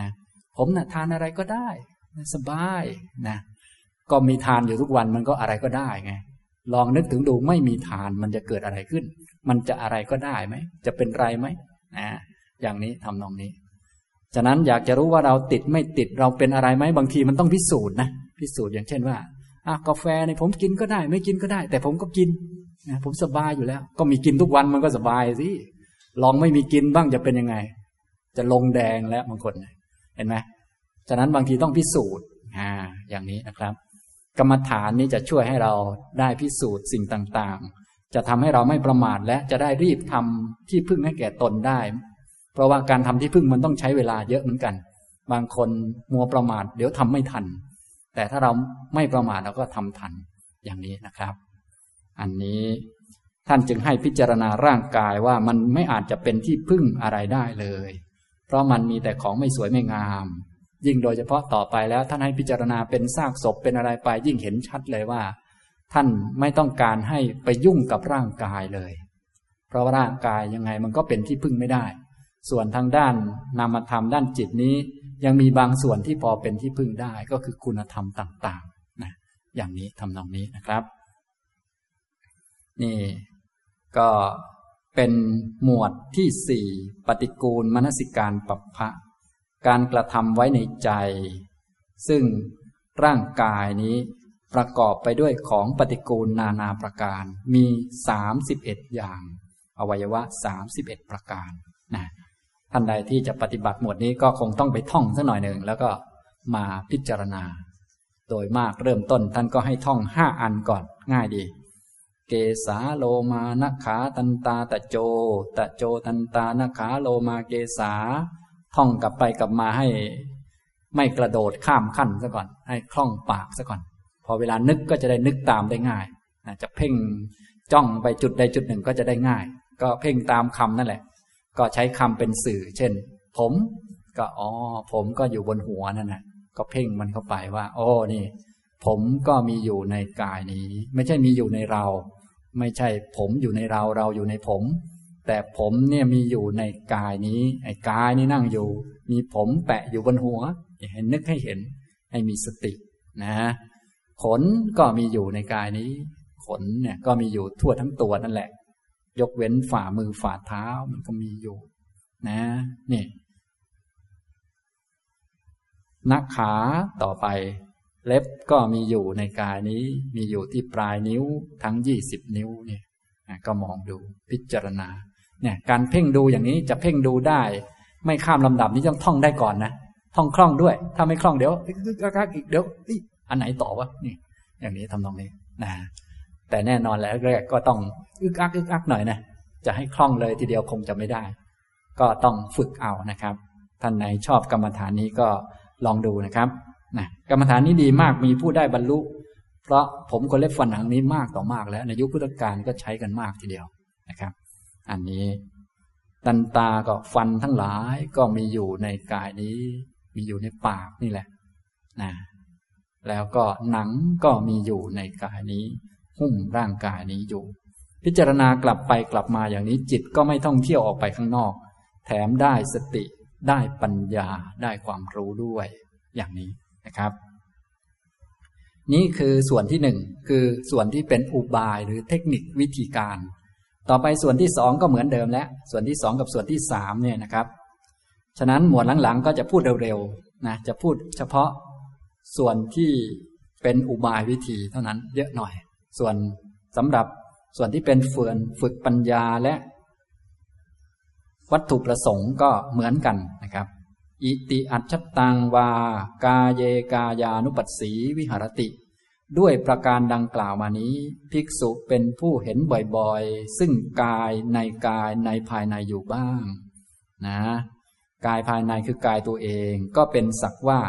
นะผมนะ่ะทานอะไรก็ได้สบายนะก็มีทานอยู่ทุกวันมันก็อะไรก็ได้ไงลองนึกถึงดูไม่มีทานมันจะเกิดอะไรขึ้น มันจะอะไรก็ได้ไหมจะเป็นไรไหมนะอย่างนี้ทำนองนี้ ฉะนั้นอยากจะรู้ว่าเราติดไม่ติดเราเป็นอะไรไหมบางทีมันต้องพิสูจน์นะพิสูจน์อย่างเช่นว่าอะกาแฟเนี่ยผมกินก็ได้ ไม่กินก็ได้ แต่ผมก็กิน ผมสบายอยู่แล้ว ก็มีกินทุกวันมันก็สบายสิลองไม่มีกินบ้างจะเป็นยังไง จะลงแดงแล้วบางคนเห็นไหมฉะนั้นบางทีต้องพิสูจน์อ่าอย่างนี้นะครับ กรรมฐานนี้จะช่วยให้เราได้พิสูจน์สิ่งต่างๆ จะทำให้เราไม่ประมาทและจะได้รีบทำที่พึ่งให้แก่ตนได้ เพราะว่าการทำที่พึ่งมันต้องใช้เวลาเยอะเหมือนกัน บางคนมัวประมาทเดี๋ยวทำไม่ทัน แต่ถ้าเราไม่ประมาทเราก็ทำทันอย่างนี้นะครับ อันนี้ท่านจึงให้พิจารณาร่างกายว่ามันไม่อาจจะเป็นที่พึ่งอะไรได้เลย เพราะมันมีแต่ของไม่สวยไม่งาม ยิ่งโดยเฉพาะต่อไปแล้วท่านให้พิจารณาเป็นซากศพเป็นอะไรไป ยิ่งเห็นชัดเลยว่า ท่านไม่ต้องการให้ไปยุ่งกับร่างกายเลย เพราะว่าร่างกายยังไงมันก็เป็นที่พึ่งไม่ได้ ส่วนทางด้านนามธรรมด้านจิตนี้ ยังมีบางส่วนที่พอเป็นที่พึ่งได้ก็คือคุณธรรมต่างๆนะอย่างนี้ทำนองนี้นะครับ นี่ ก็เป็นหมวดที่สี่ปฏิกูลมนสิการปัปพะ การกระทำไว้ในใจ ซึ่งร่างกายนี้ประกอบไปด้วยของปฏิกูลนานาประการ มีสามสิบเอ็ดอย่าง อวัยวะสามสิบเอ็ดประการนะท่านใดที่จะปฏิบัติหมวดนี้ก็คงต้องไปท่องสักหน่อยหนึ่งแล้วก็มาพิจารณา โดยมากเริ่มต้นท่านก็ให้ท่องห้าอันก่อนง่ายดี เกสาโลมานะขาตันตาตะโจ ตะโจตันตานะขาโลมาเกสา ท่องกลับไปกลับมาให้ ไม่กระโดดข้ามขั้นซะก่อน ให้คล่องปากซะก่อน พอเวลานึกก็จะได้นึกตามได้ง่ายจะเพ่งจ้องไปจุดใดจุดหนึ่งก็จะได้ง่าย ก็เพ่งตามคำนั่นแหละ ก็ใช้คำเป็นสื่อ เช่น ผม ก็อ๋อผมก็อยู่บนหัวนั่นแหละก็เพ่งมันเข้าไปว่า โอ้นี่ ผมก็มีอยู่ในกายนี้ ไม่ใช่มีอยู่ในเรา ไม่ใช่ผมอยู่ในเราเราอยู่ในผม แต่ผมเนี่ยมีอยู่ในกายนี้ ไอ้กายนี่นั่งอยู่ มีผมแปะอยู่บนหัวเห็นนึกให้เห็น ให้มีสตินะขนก็มีอยู่ในกายนี้ ขนเนี่ยก็มีอยู่ทั่วทั้งตัวนั่นแหละ ยกเว้นฝ่ามือฝ่าเท้ามันก็มีอยู่ นะนี่นักขาต่อไป เล็บก็มีอยู่ในกายนี้ มีอยู่ที่ปลายนิ้วทั้งยี่สิบนิ้วเนี่ยก็มองดูพิจารณาเนี่ยการเพ่งดูอย่างนี้จะเพ่งดูได้ ไม่ข้ามลำดับนี้ต้องท่องได้ก่อนนะท่องคล่องด้วย ถ้าไม่คล่องเดี๋ยวกักอีกเดี๋ยวอันไหนต่อวะนี่ อย่างนี้ทำตรงนี้นะแต่แน่นอนแล้วแรกก็ต้องอึกอักอึกอักหน่อยนะจะให้คล่องเลยทีเดียวคงจะไม่ได้ ก็ต้องฝึกเอานะครับ ท่านไหนชอบกรรมฐานนี้ก็ลองดูนะครับ นะกรรมฐานนี้ดีมากมีผู้ได้บรรลุ เพราะผมก็เล็บฟันหนังนี้มากต่อมากแล้ว ในยุคพุทธกาลก็ใช้กันมากทีเดียวนะครับ อันนี้ตันตาก็ฟันทั้งหลายก็มีอยู่ในกายนี้ มีอยู่ในปากนี่แหละนะแล้วก็หนังก็มีอยู่ในกายนี้ หุ้มร่างกายนี้อยู่ พิจารณากลับไปกลับมาอย่างนี้จิตก็ไม่ต้องเที่ยวออกไปข้างนอก แถมได้สติได้ปัญญาได้ความรู้ด้วยอย่างนี้ นะครับ นี่คือส่วนที่หนึ่งคือส่วนที่เป็นอุบายหรือเทคนิควิธีการ ต่อไปส่วนที่สองก็เหมือนเดิมแล้วส่วนที่สองกับส่วนที่สามเนี่ยนะครับ ฉะนั้นหมวดหลังๆ ก็จะพูดเร็วๆนะจะพูดเฉพาะส่วนที่เป็นอุบายวิธีเท่านั้นเยอะหน่อย ส่วนสำหรับส่วนที่เป็นฝืนฝึกปัญญาและ วัตถุประสงค์ก็เหมือนกันนะครับ อิติอัจฉตังวา กาเยกายานุปัสสีวิหารติ ด้วยประการดังกล่าวมานี้ ภิกษุเป็นผู้เห็นบ่อยๆ ซึ่งกายในกายในภายในอยู่บ้าง นะ กายภายในคือกายตัวเองก็เป็นสักว่า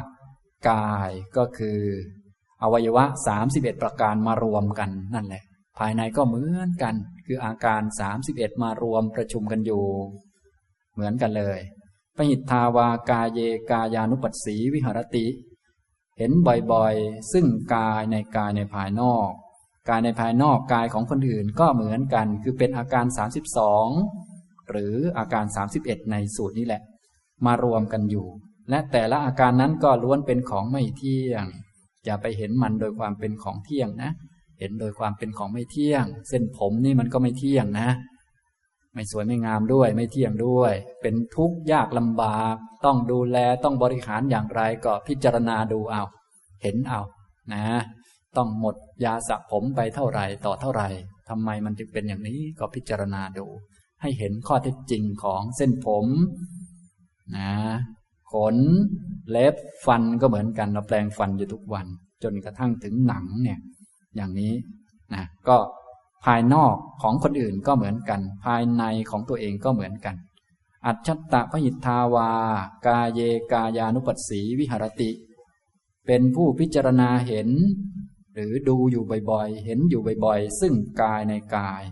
กายก็คือ อวัยวะ 31 ประการมารวมกันนั่นแหละ ภายในก็เหมือนกัน คืออาการ 31 มารวมประชุมกันอยู่ เหมือนกันเลย ปหิทธาวากาเยกายานุปัสสีวิหรติ เห็นบ่อยๆ ซึ่งกายในกายในภายนอก กายในภายนอกกายของคนอื่นก็เหมือนกัน คือเป็นอาการ 32 หรืออาการ 31 ในสูตรนี้แหละ มารวมกันอยู่ และแต่ละอาการนั้นก็ล้วนเป็นของไม่เที่ยง อย่าไปเห็นมันโดยความเป็นของเที่ยงนะ เห็นโดยความเป็นของไม่เที่ยง เส้นผมนี่มันก็ไม่เที่ยงนะ ไม่สวยไม่งามด้วย ไม่เที่ยงด้วย เป็นทุกข์ยากลำบาก ต้องดูแลต้องบริหารอย่างไรก็พิจารณาดูเอา เห็นเอานะ ต้องหมดยาสระผมไปเท่าไหร่ต่อเท่าไหร่ทำไมมันจึงเป็นอย่างนี้ก็พิจารณาดู ให้เห็นข้อเท็จจริงของเส้นผมนะขนเล็บฟันก็เหมือนกันเราแปลงฟันอยู่ทุกวัน จนกระทั่งถึงหนังเนี่ย อย่างนี้นะก็ ภายนอกของคนอื่นก็เหมือนกัน ภายในของตัวเองก็เหมือนกัน อัจฉตะพหิทธาวา กาเยกายานุปัสสีวิหรติ เป็นผู้พิจารณาเห็น หรือดูอยู่บ่อยๆ เห็นอยู่บ่อยๆ ซึ่งกายในกาย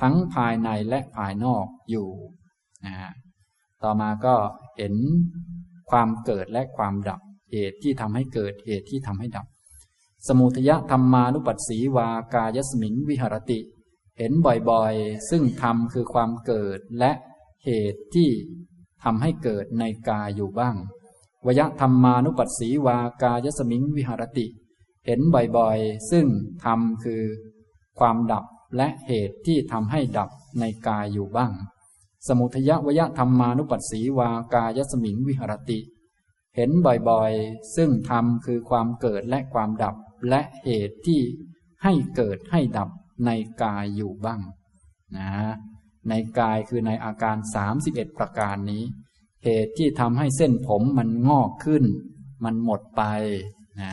ทั้งภายในและภายนอกอยู่นะต่อมาก็เห็นความเกิดและความดับ เหตุที่ทำให้เกิดเหตุที่ทำให้ดับ สมุทยธรรมานุปัสสีวากายสมิงวิหรติ เห็นบ่อยๆ ซึ่งธรรมคือความเกิดและเหตุที่ทำให้เกิดในกายอยู่บ้างวยธรรมานุปัสสีวากายสมิงวิหารติ เห็นบ่อยๆ ซึ่งธรรมคือ ความดับและเหตุที่ทำให้ดับในกายอยู่บ้าง สมุทยวยธรรมานุปัสสีวากายสมิงวิหารติ เห็นบ่อยๆ ซึ่งธรรมคือความเกิดและความดับและเหตุที่ให้เกิดให้ดับ ในกายอยู่บ้างนะในกายคือในอาการ 31 ประการนี้ เหตุที่ทำให้เส้นผมมันงอกขึ้น มันหมดไปนะ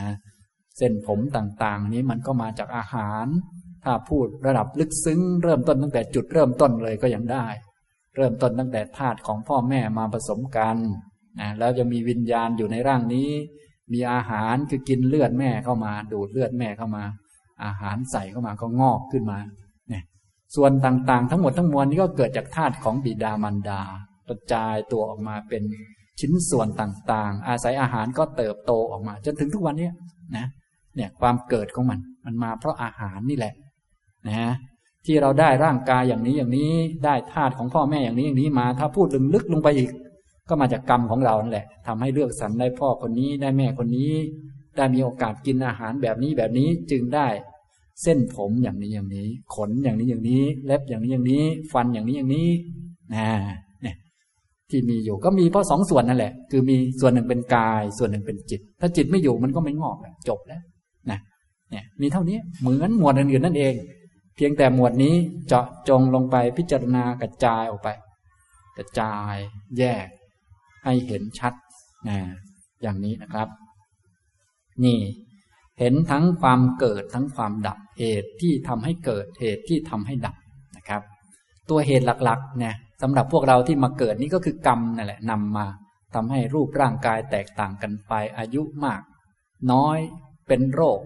เส้นผมต่างๆ นี้มันก็มาจากอาหาร ถ้าพูดระดับลึกซึ้ง เริ่มต้นตั้งแต่จุดเริ่มต้นเลยก็ยังได้ เริ่มต้นตั้งแต่ธาตุของพ่อแม่มาผสมกันนะแล้วจะมีวิญญาณอยู่ในร่างนี้ มีอาหารคือกินเลือดแม่เข้ามา ดูดเลือดแม่เข้ามา อาหารใส่เข้ามาก็งอกขึ้นมาเนี่ยส่วนต่างๆ ทั้งหมดทั้งมวลนี้ก็เกิดจากธาตุของบิดามารดากระจายตัวออกมาเป็นชิ้นส่วนต่างๆ อาศัยอาหารก็เติบโตออกมา จนถึงทุกวันนี้นะเนี่ยความเกิดของมันมันมาเพราะอาหารนี่แหละนะที่เราได้ร่างกายอย่างนี้อย่างนี้ได้ธาตุของพ่อแม่อย่างนี้อย่างนี้มา ถ้าพูดลึกลึกลงไปอีก ก็มาจากกรรมของเรานั่นแหละทำให้เลือกสรรได้พ่อคนนี้ได้แม่คนนี้ ได้มีโอกาสกินอาหารแบบนี้แบบนี้จึงได้ เส้นผมอย่างนี้อย่างนี้ ขนอย่างนี้อย่างนี้ เล็บอย่างนี้อย่างนี้ ฟันอย่างนี้อย่างนี้นะเนี่ยที่มีอยู่ก็มีเพราะสองส่วนนั่นแหละ คือมีส่วนหนึ่งเป็นกาย ส่วนหนึ่งเป็นจิต ถ้าจิตไม่อยู่มันก็ไม่งอกจบแล้วนะเนี่ยมีเท่านี้เหมือนหมวดอื่นๆนั่นเอง เพียงแต่หมวดนี้เจาะจงลงไปพิจารณากระจายออกไป กระจายแยกให้เห็นชัดนะอย่างนี้นะครับ นี่ เห็นทั้งความเกิดทั้งความดับเหตุที่ทำให้เกิดเหตุที่ทำให้ดับนะครับ ตัวเหตุหลักๆเนี่ยสำหรับพวกเราที่มาเกิดนี่ก็คือกรรมนั่นแหละนำมาทำให้รูปร่างกายแตกต่างกันไปอายุมาก น้อยเป็นโรค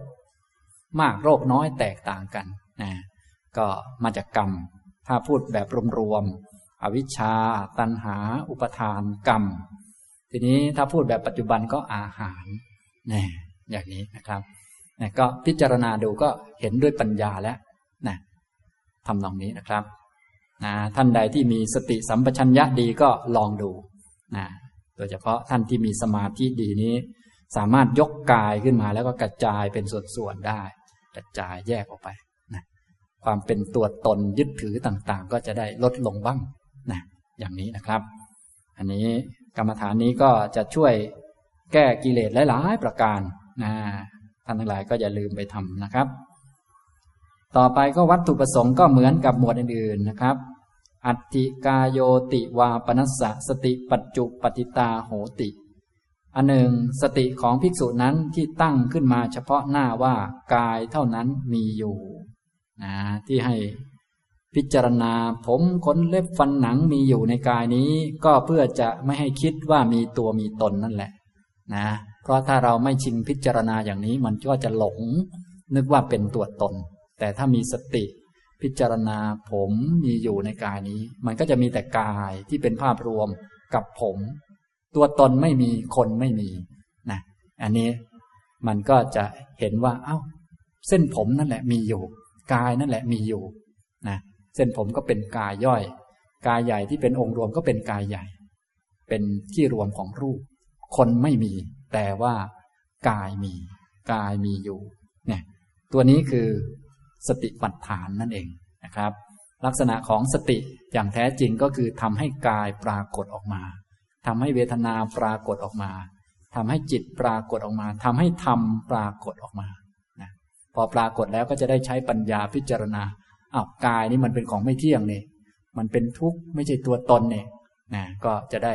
มากโรคน้อยแตกต่างกันนะก็มาจากกรรม ถ้าพูดแบบรวมๆอวิชชา ตัณหา อุปทานกรรม ทีนี้ถ้าพูดแบบปัจจุบันก็อาหารนะ อย่างนี้นะครับนะก็พิจารณาดูก็เห็นด้วยปัญญาแล้วนะทำตรงนี้นะครับนะท่านใดที่มีสติสัมปชัญญะดีก็ลองดูนะโดยเฉพาะท่านที่มีสมาธิดีนี้ สามารถยกกายขึ้นมาแล้วก็กระจายเป็นส่วนๆได้ กระจายแยกออกไปนะความเป็นตัวตนยึดถือต่างๆ ก็จะได้ลดลงบ้างนะอย่างนี้นะครับ อันนี้กรรมฐานนี้ก็จะช่วยแก้กิเลสหลายๆประการ นะท่านทั้งหลายก็อย่าลืมไปทำนะครับ ต่อไปก็วัตถุประสงค์ก็เหมือนกับหมวดอื่นๆนะครับ อัตติกายโยติวาปนัสสะสติปัจจุปฏิตาโหติ อันหนึ่ง สติของภิกษุนั้นที่ตั้งขึ้นมาเฉพาะหน้าว่ากายเท่านั้นมีอยู่นะที่ให้พิจารณาผมขนเล็บฟันหนังมีอยู่ในกายนี้ ก็เพื่อจะไม่ให้คิดว่ามีตัวมีตนนั่นแหละ นะ เพราะถ้าเราไม่ชิงพิจารณาอย่างนี้ มันก็จะหลง นึกว่าเป็นตัวตน แต่ถ้ามีสติ พิจารณาผมมีอยู่ในกายนี้ มันก็จะมีแต่กายที่เป็นภาพรวมกับผม ตัวตนไม่มีคนไม่มีนะอันนี้มันก็จะเห็นว่าเอา้า เส้นผมนั่นแหละมีอยู่ กายนั่นแหละมีอยู่นะเส้นผมก็เป็นกายย่อย กายใหญ่ที่เป็นองค์รวมก็เป็นกายใหญ่ เป็นที่รวมของรูป คนไม่มี แต่ว่ากายมีกายมีอยู่เนี่ยตัวนี้คือสติปัฏฐานนั่นเองนะครับ ลักษณะของสติอย่างแท้จริงก็คือทำให้กายปรากฏออกมาทำให้เวทนาปรากฏออกมาทำให้จิตปรากฏออกมาทำให้ธรรมปรากฏออกมานะพอปรากฏแล้วก็จะได้ใช้ปัญญาพิจารณาอ้าวกายนี่มันเป็นของไม่เที่ยงเนี่ยมันเป็นทุกข์ไม่ใช่ตัวตนเนี่ยนะก็จะได้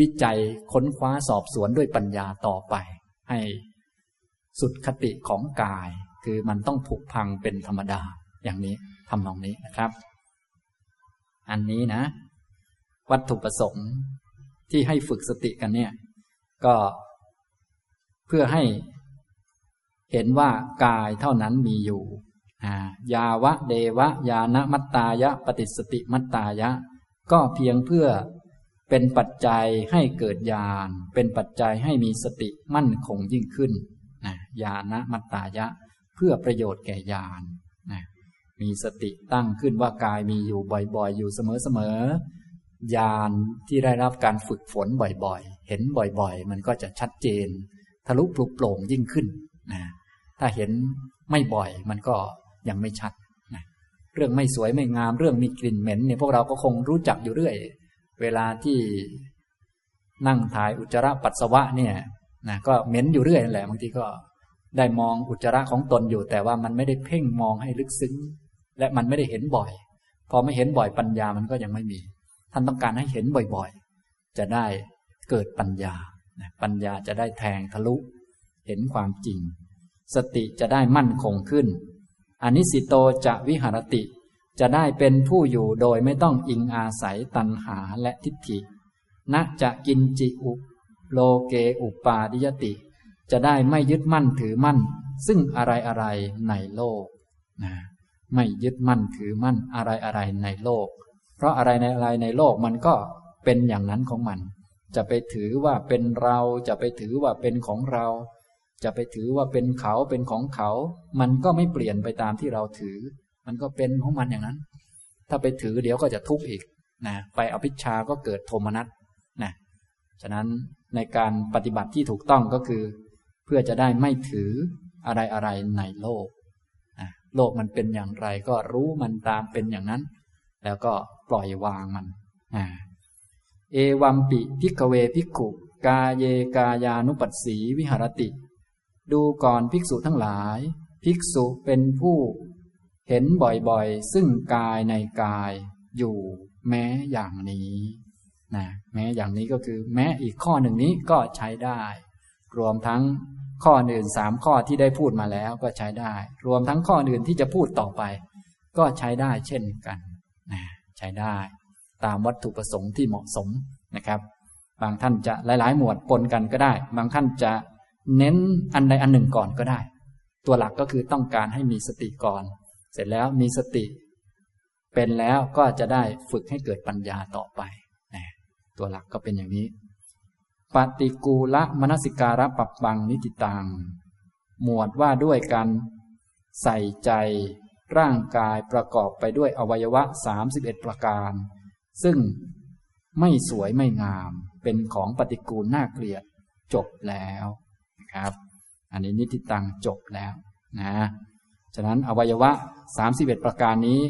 วิจัยค้นคว้าสอบสวนด้วยปัญญาต่อไป ให้สุดคติของกาย คือมันต้องผุพังเป็นธรรมดาอย่างนี้ทำนองนี้นะครับ อันนี้นะ วัตถุประสงค์ที่ให้ฝึกสติกันเนี่ย ก็เพื่อให้เห็นว่ากายเท่านั้นมีอยู่ยาวะเดวะ ยานะมัตตายะ ปฏิสติมัตตายะ ก็เพียงเพื่อ เป็นปัจจัยให้เกิดญาณ เป็นปัจจัยให้มีสติมั่นคงยิ่งขึ้นนะญาณมัตตายะ เพื่อประโยชน์แก่ญาณนะมีสติตั้งขึ้นว่ากายมีอยู่บ่อยๆ อยู่เสมอๆ ญาณที่ได้รับการฝึกฝนบ่อยๆ เห็นบ่อยๆ มันก็จะชัดเจน ทะลุปลุกโปร่งยิ่งขึ้นนะถ้าเห็นไม่บ่อยมันก็ยังไม่ชัดนะเรื่องไม่สวยไม่งามเรื่องมีกลิ่นเหม็นเนี่ยพวกเราก็คงรู้จักอยู่เรื่อย เวลาที่นั่งถ่ายอุจจาระปัสสาวะเนี่ยนะก็เหม็นอยู่เรื่อยนั่นแหละบางทีก็ได้มองอุจจาระของตนอยู่ แต่ว่ามันไม่ได้เพ่งมองให้ลึกซึ้ง และมันไม่ได้เห็นบ่อย พอไม่เห็นบ่อยปัญญามันก็ยังไม่มี ท่านต้องการให้เห็นบ่อยๆ จะได้เกิดปัญญาปัญญาจะได้แทงทะลุ เห็นความจริง สติจะได้มั่นคงขึ้นอนิสิโตจะวิหารติ จะได้เป็นผู้อยู่โดยไม่ต้องอิงอาศัยตัณหาและทิฏฐิณจะกินจิอุโลเกอุปาดิยติ จะได้ไม่ยึดมั่นถือมั่น ซึ่งอะไรอะไรในโลกนะไม่ยึดมั่นถือมั่นอะไรอะไรในโลก เพราะอะไรในอะไรในโลกมันก็เป็นอย่างนั้นของมัน จะไปถือว่าเป็นเรา จะไปถือว่าเป็นของเรา จะไปถือว่าเป็นเขาเป็นของเขา มันก็ไม่เปลี่ยนไปตามที่เราถือ มันก็เป็นของมันอย่างนั้น ถ้าไปถือเดี๋ยวก็จะทุกข์อีกนะไปอภิชาก็เกิดโทมนัสนะฉะนั้นในการปฏิบัติที่ถูกต้องก็คือ เพื่อจะได้ไม่ถืออะไรอะไรในโลกนะโลกมันเป็นอย่างไรก็รู้มันตามเป็นอย่างนั้น แล้วก็ปล่อยวางมันนะเอวัมปิพิกเวพิกขุกาเยกายานุปัสสีวิหารติ ดูก่อนภิกษุทั้งหลาย ภิกษุเป็นผู้ เห็นบ่อยๆ ซึ่งกายในกายอยู่แม้อย่างนี้นะแม้อย่างนี้ก็คือแม้อีกข้อหนึ่งนี้ก็ใช้ได้ รวมทั้งข้ออื่นสามข้อที่ได้พูดมาแล้วก็ใช้ได้ รวมทั้งข้ออื่นที่จะพูดต่อไป ก็ใช้ได้เช่นกันนะใช้ได้ ตามวัตถุประสงค์ที่เหมาะสมนะครับ บางท่านจะหลาย ๆ หมวดปนกันก็ได้ บางท่านจะเน้นอันใดอันหนึ่งก่อนก็ได้ ตัวหลักก็คือต้องการให้มีสติก่อน สร็จแล้วมีสติ เป็นแล้วก็จะได้ฝึกให้เกิดปัญญาต่อไปนะตัวหลักก็เป็นอย่างนี้ปฏิกูละมนสิการะปับบังนิติตัง หมวดว่าด้วยการใส่ใจร่างกายประกอบไปด้วยอวัยวะ 31 ประการ ซึ่งไม่สวยไม่งามเป็นของปฏิกูลน่าเกลียดจบแล้วนะครับ อันนี้นิติตังจบแล้วนะ ฉะนั้นอวัยวะ 31 ประการนี้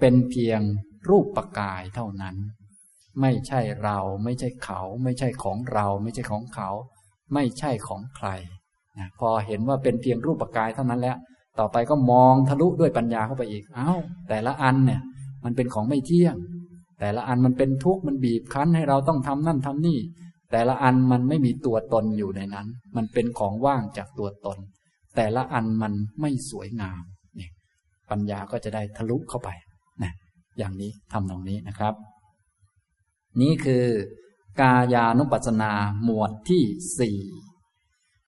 เป็นเพียงรูปประกายเท่านั้น ไม่ใช่เราไม่ใช่เขา ไม่ใช่ของเรา ไม่ใช่ของเขา ไม่ใช่ของใครนะพอเห็นว่าเป็นเพียงรูปประกายเท่านั้นแล้ว ต่อไปก็มองทะลุด้วยปัญญาเข้าไปอีกเอา้าแต่ละอันเนี่ย มันเป็นของไม่เที่ยง แต่ละอันมันเป็นทุกข์มันบีบคั้นให้เราต้องทำนั่นทำนี่ แต่ละอันมันไม่มีตัวตนอยู่ในนั้น มันเป็นของว่างจากตัวตน แต่ละอันมันไม่สวยงามนี่ปัญญาก็จะได้ทะลุเข้าไปนะอย่างนี้ทำตรงนี้นะครับ นี่คือกายานุปัสสนาหมวดที่สี่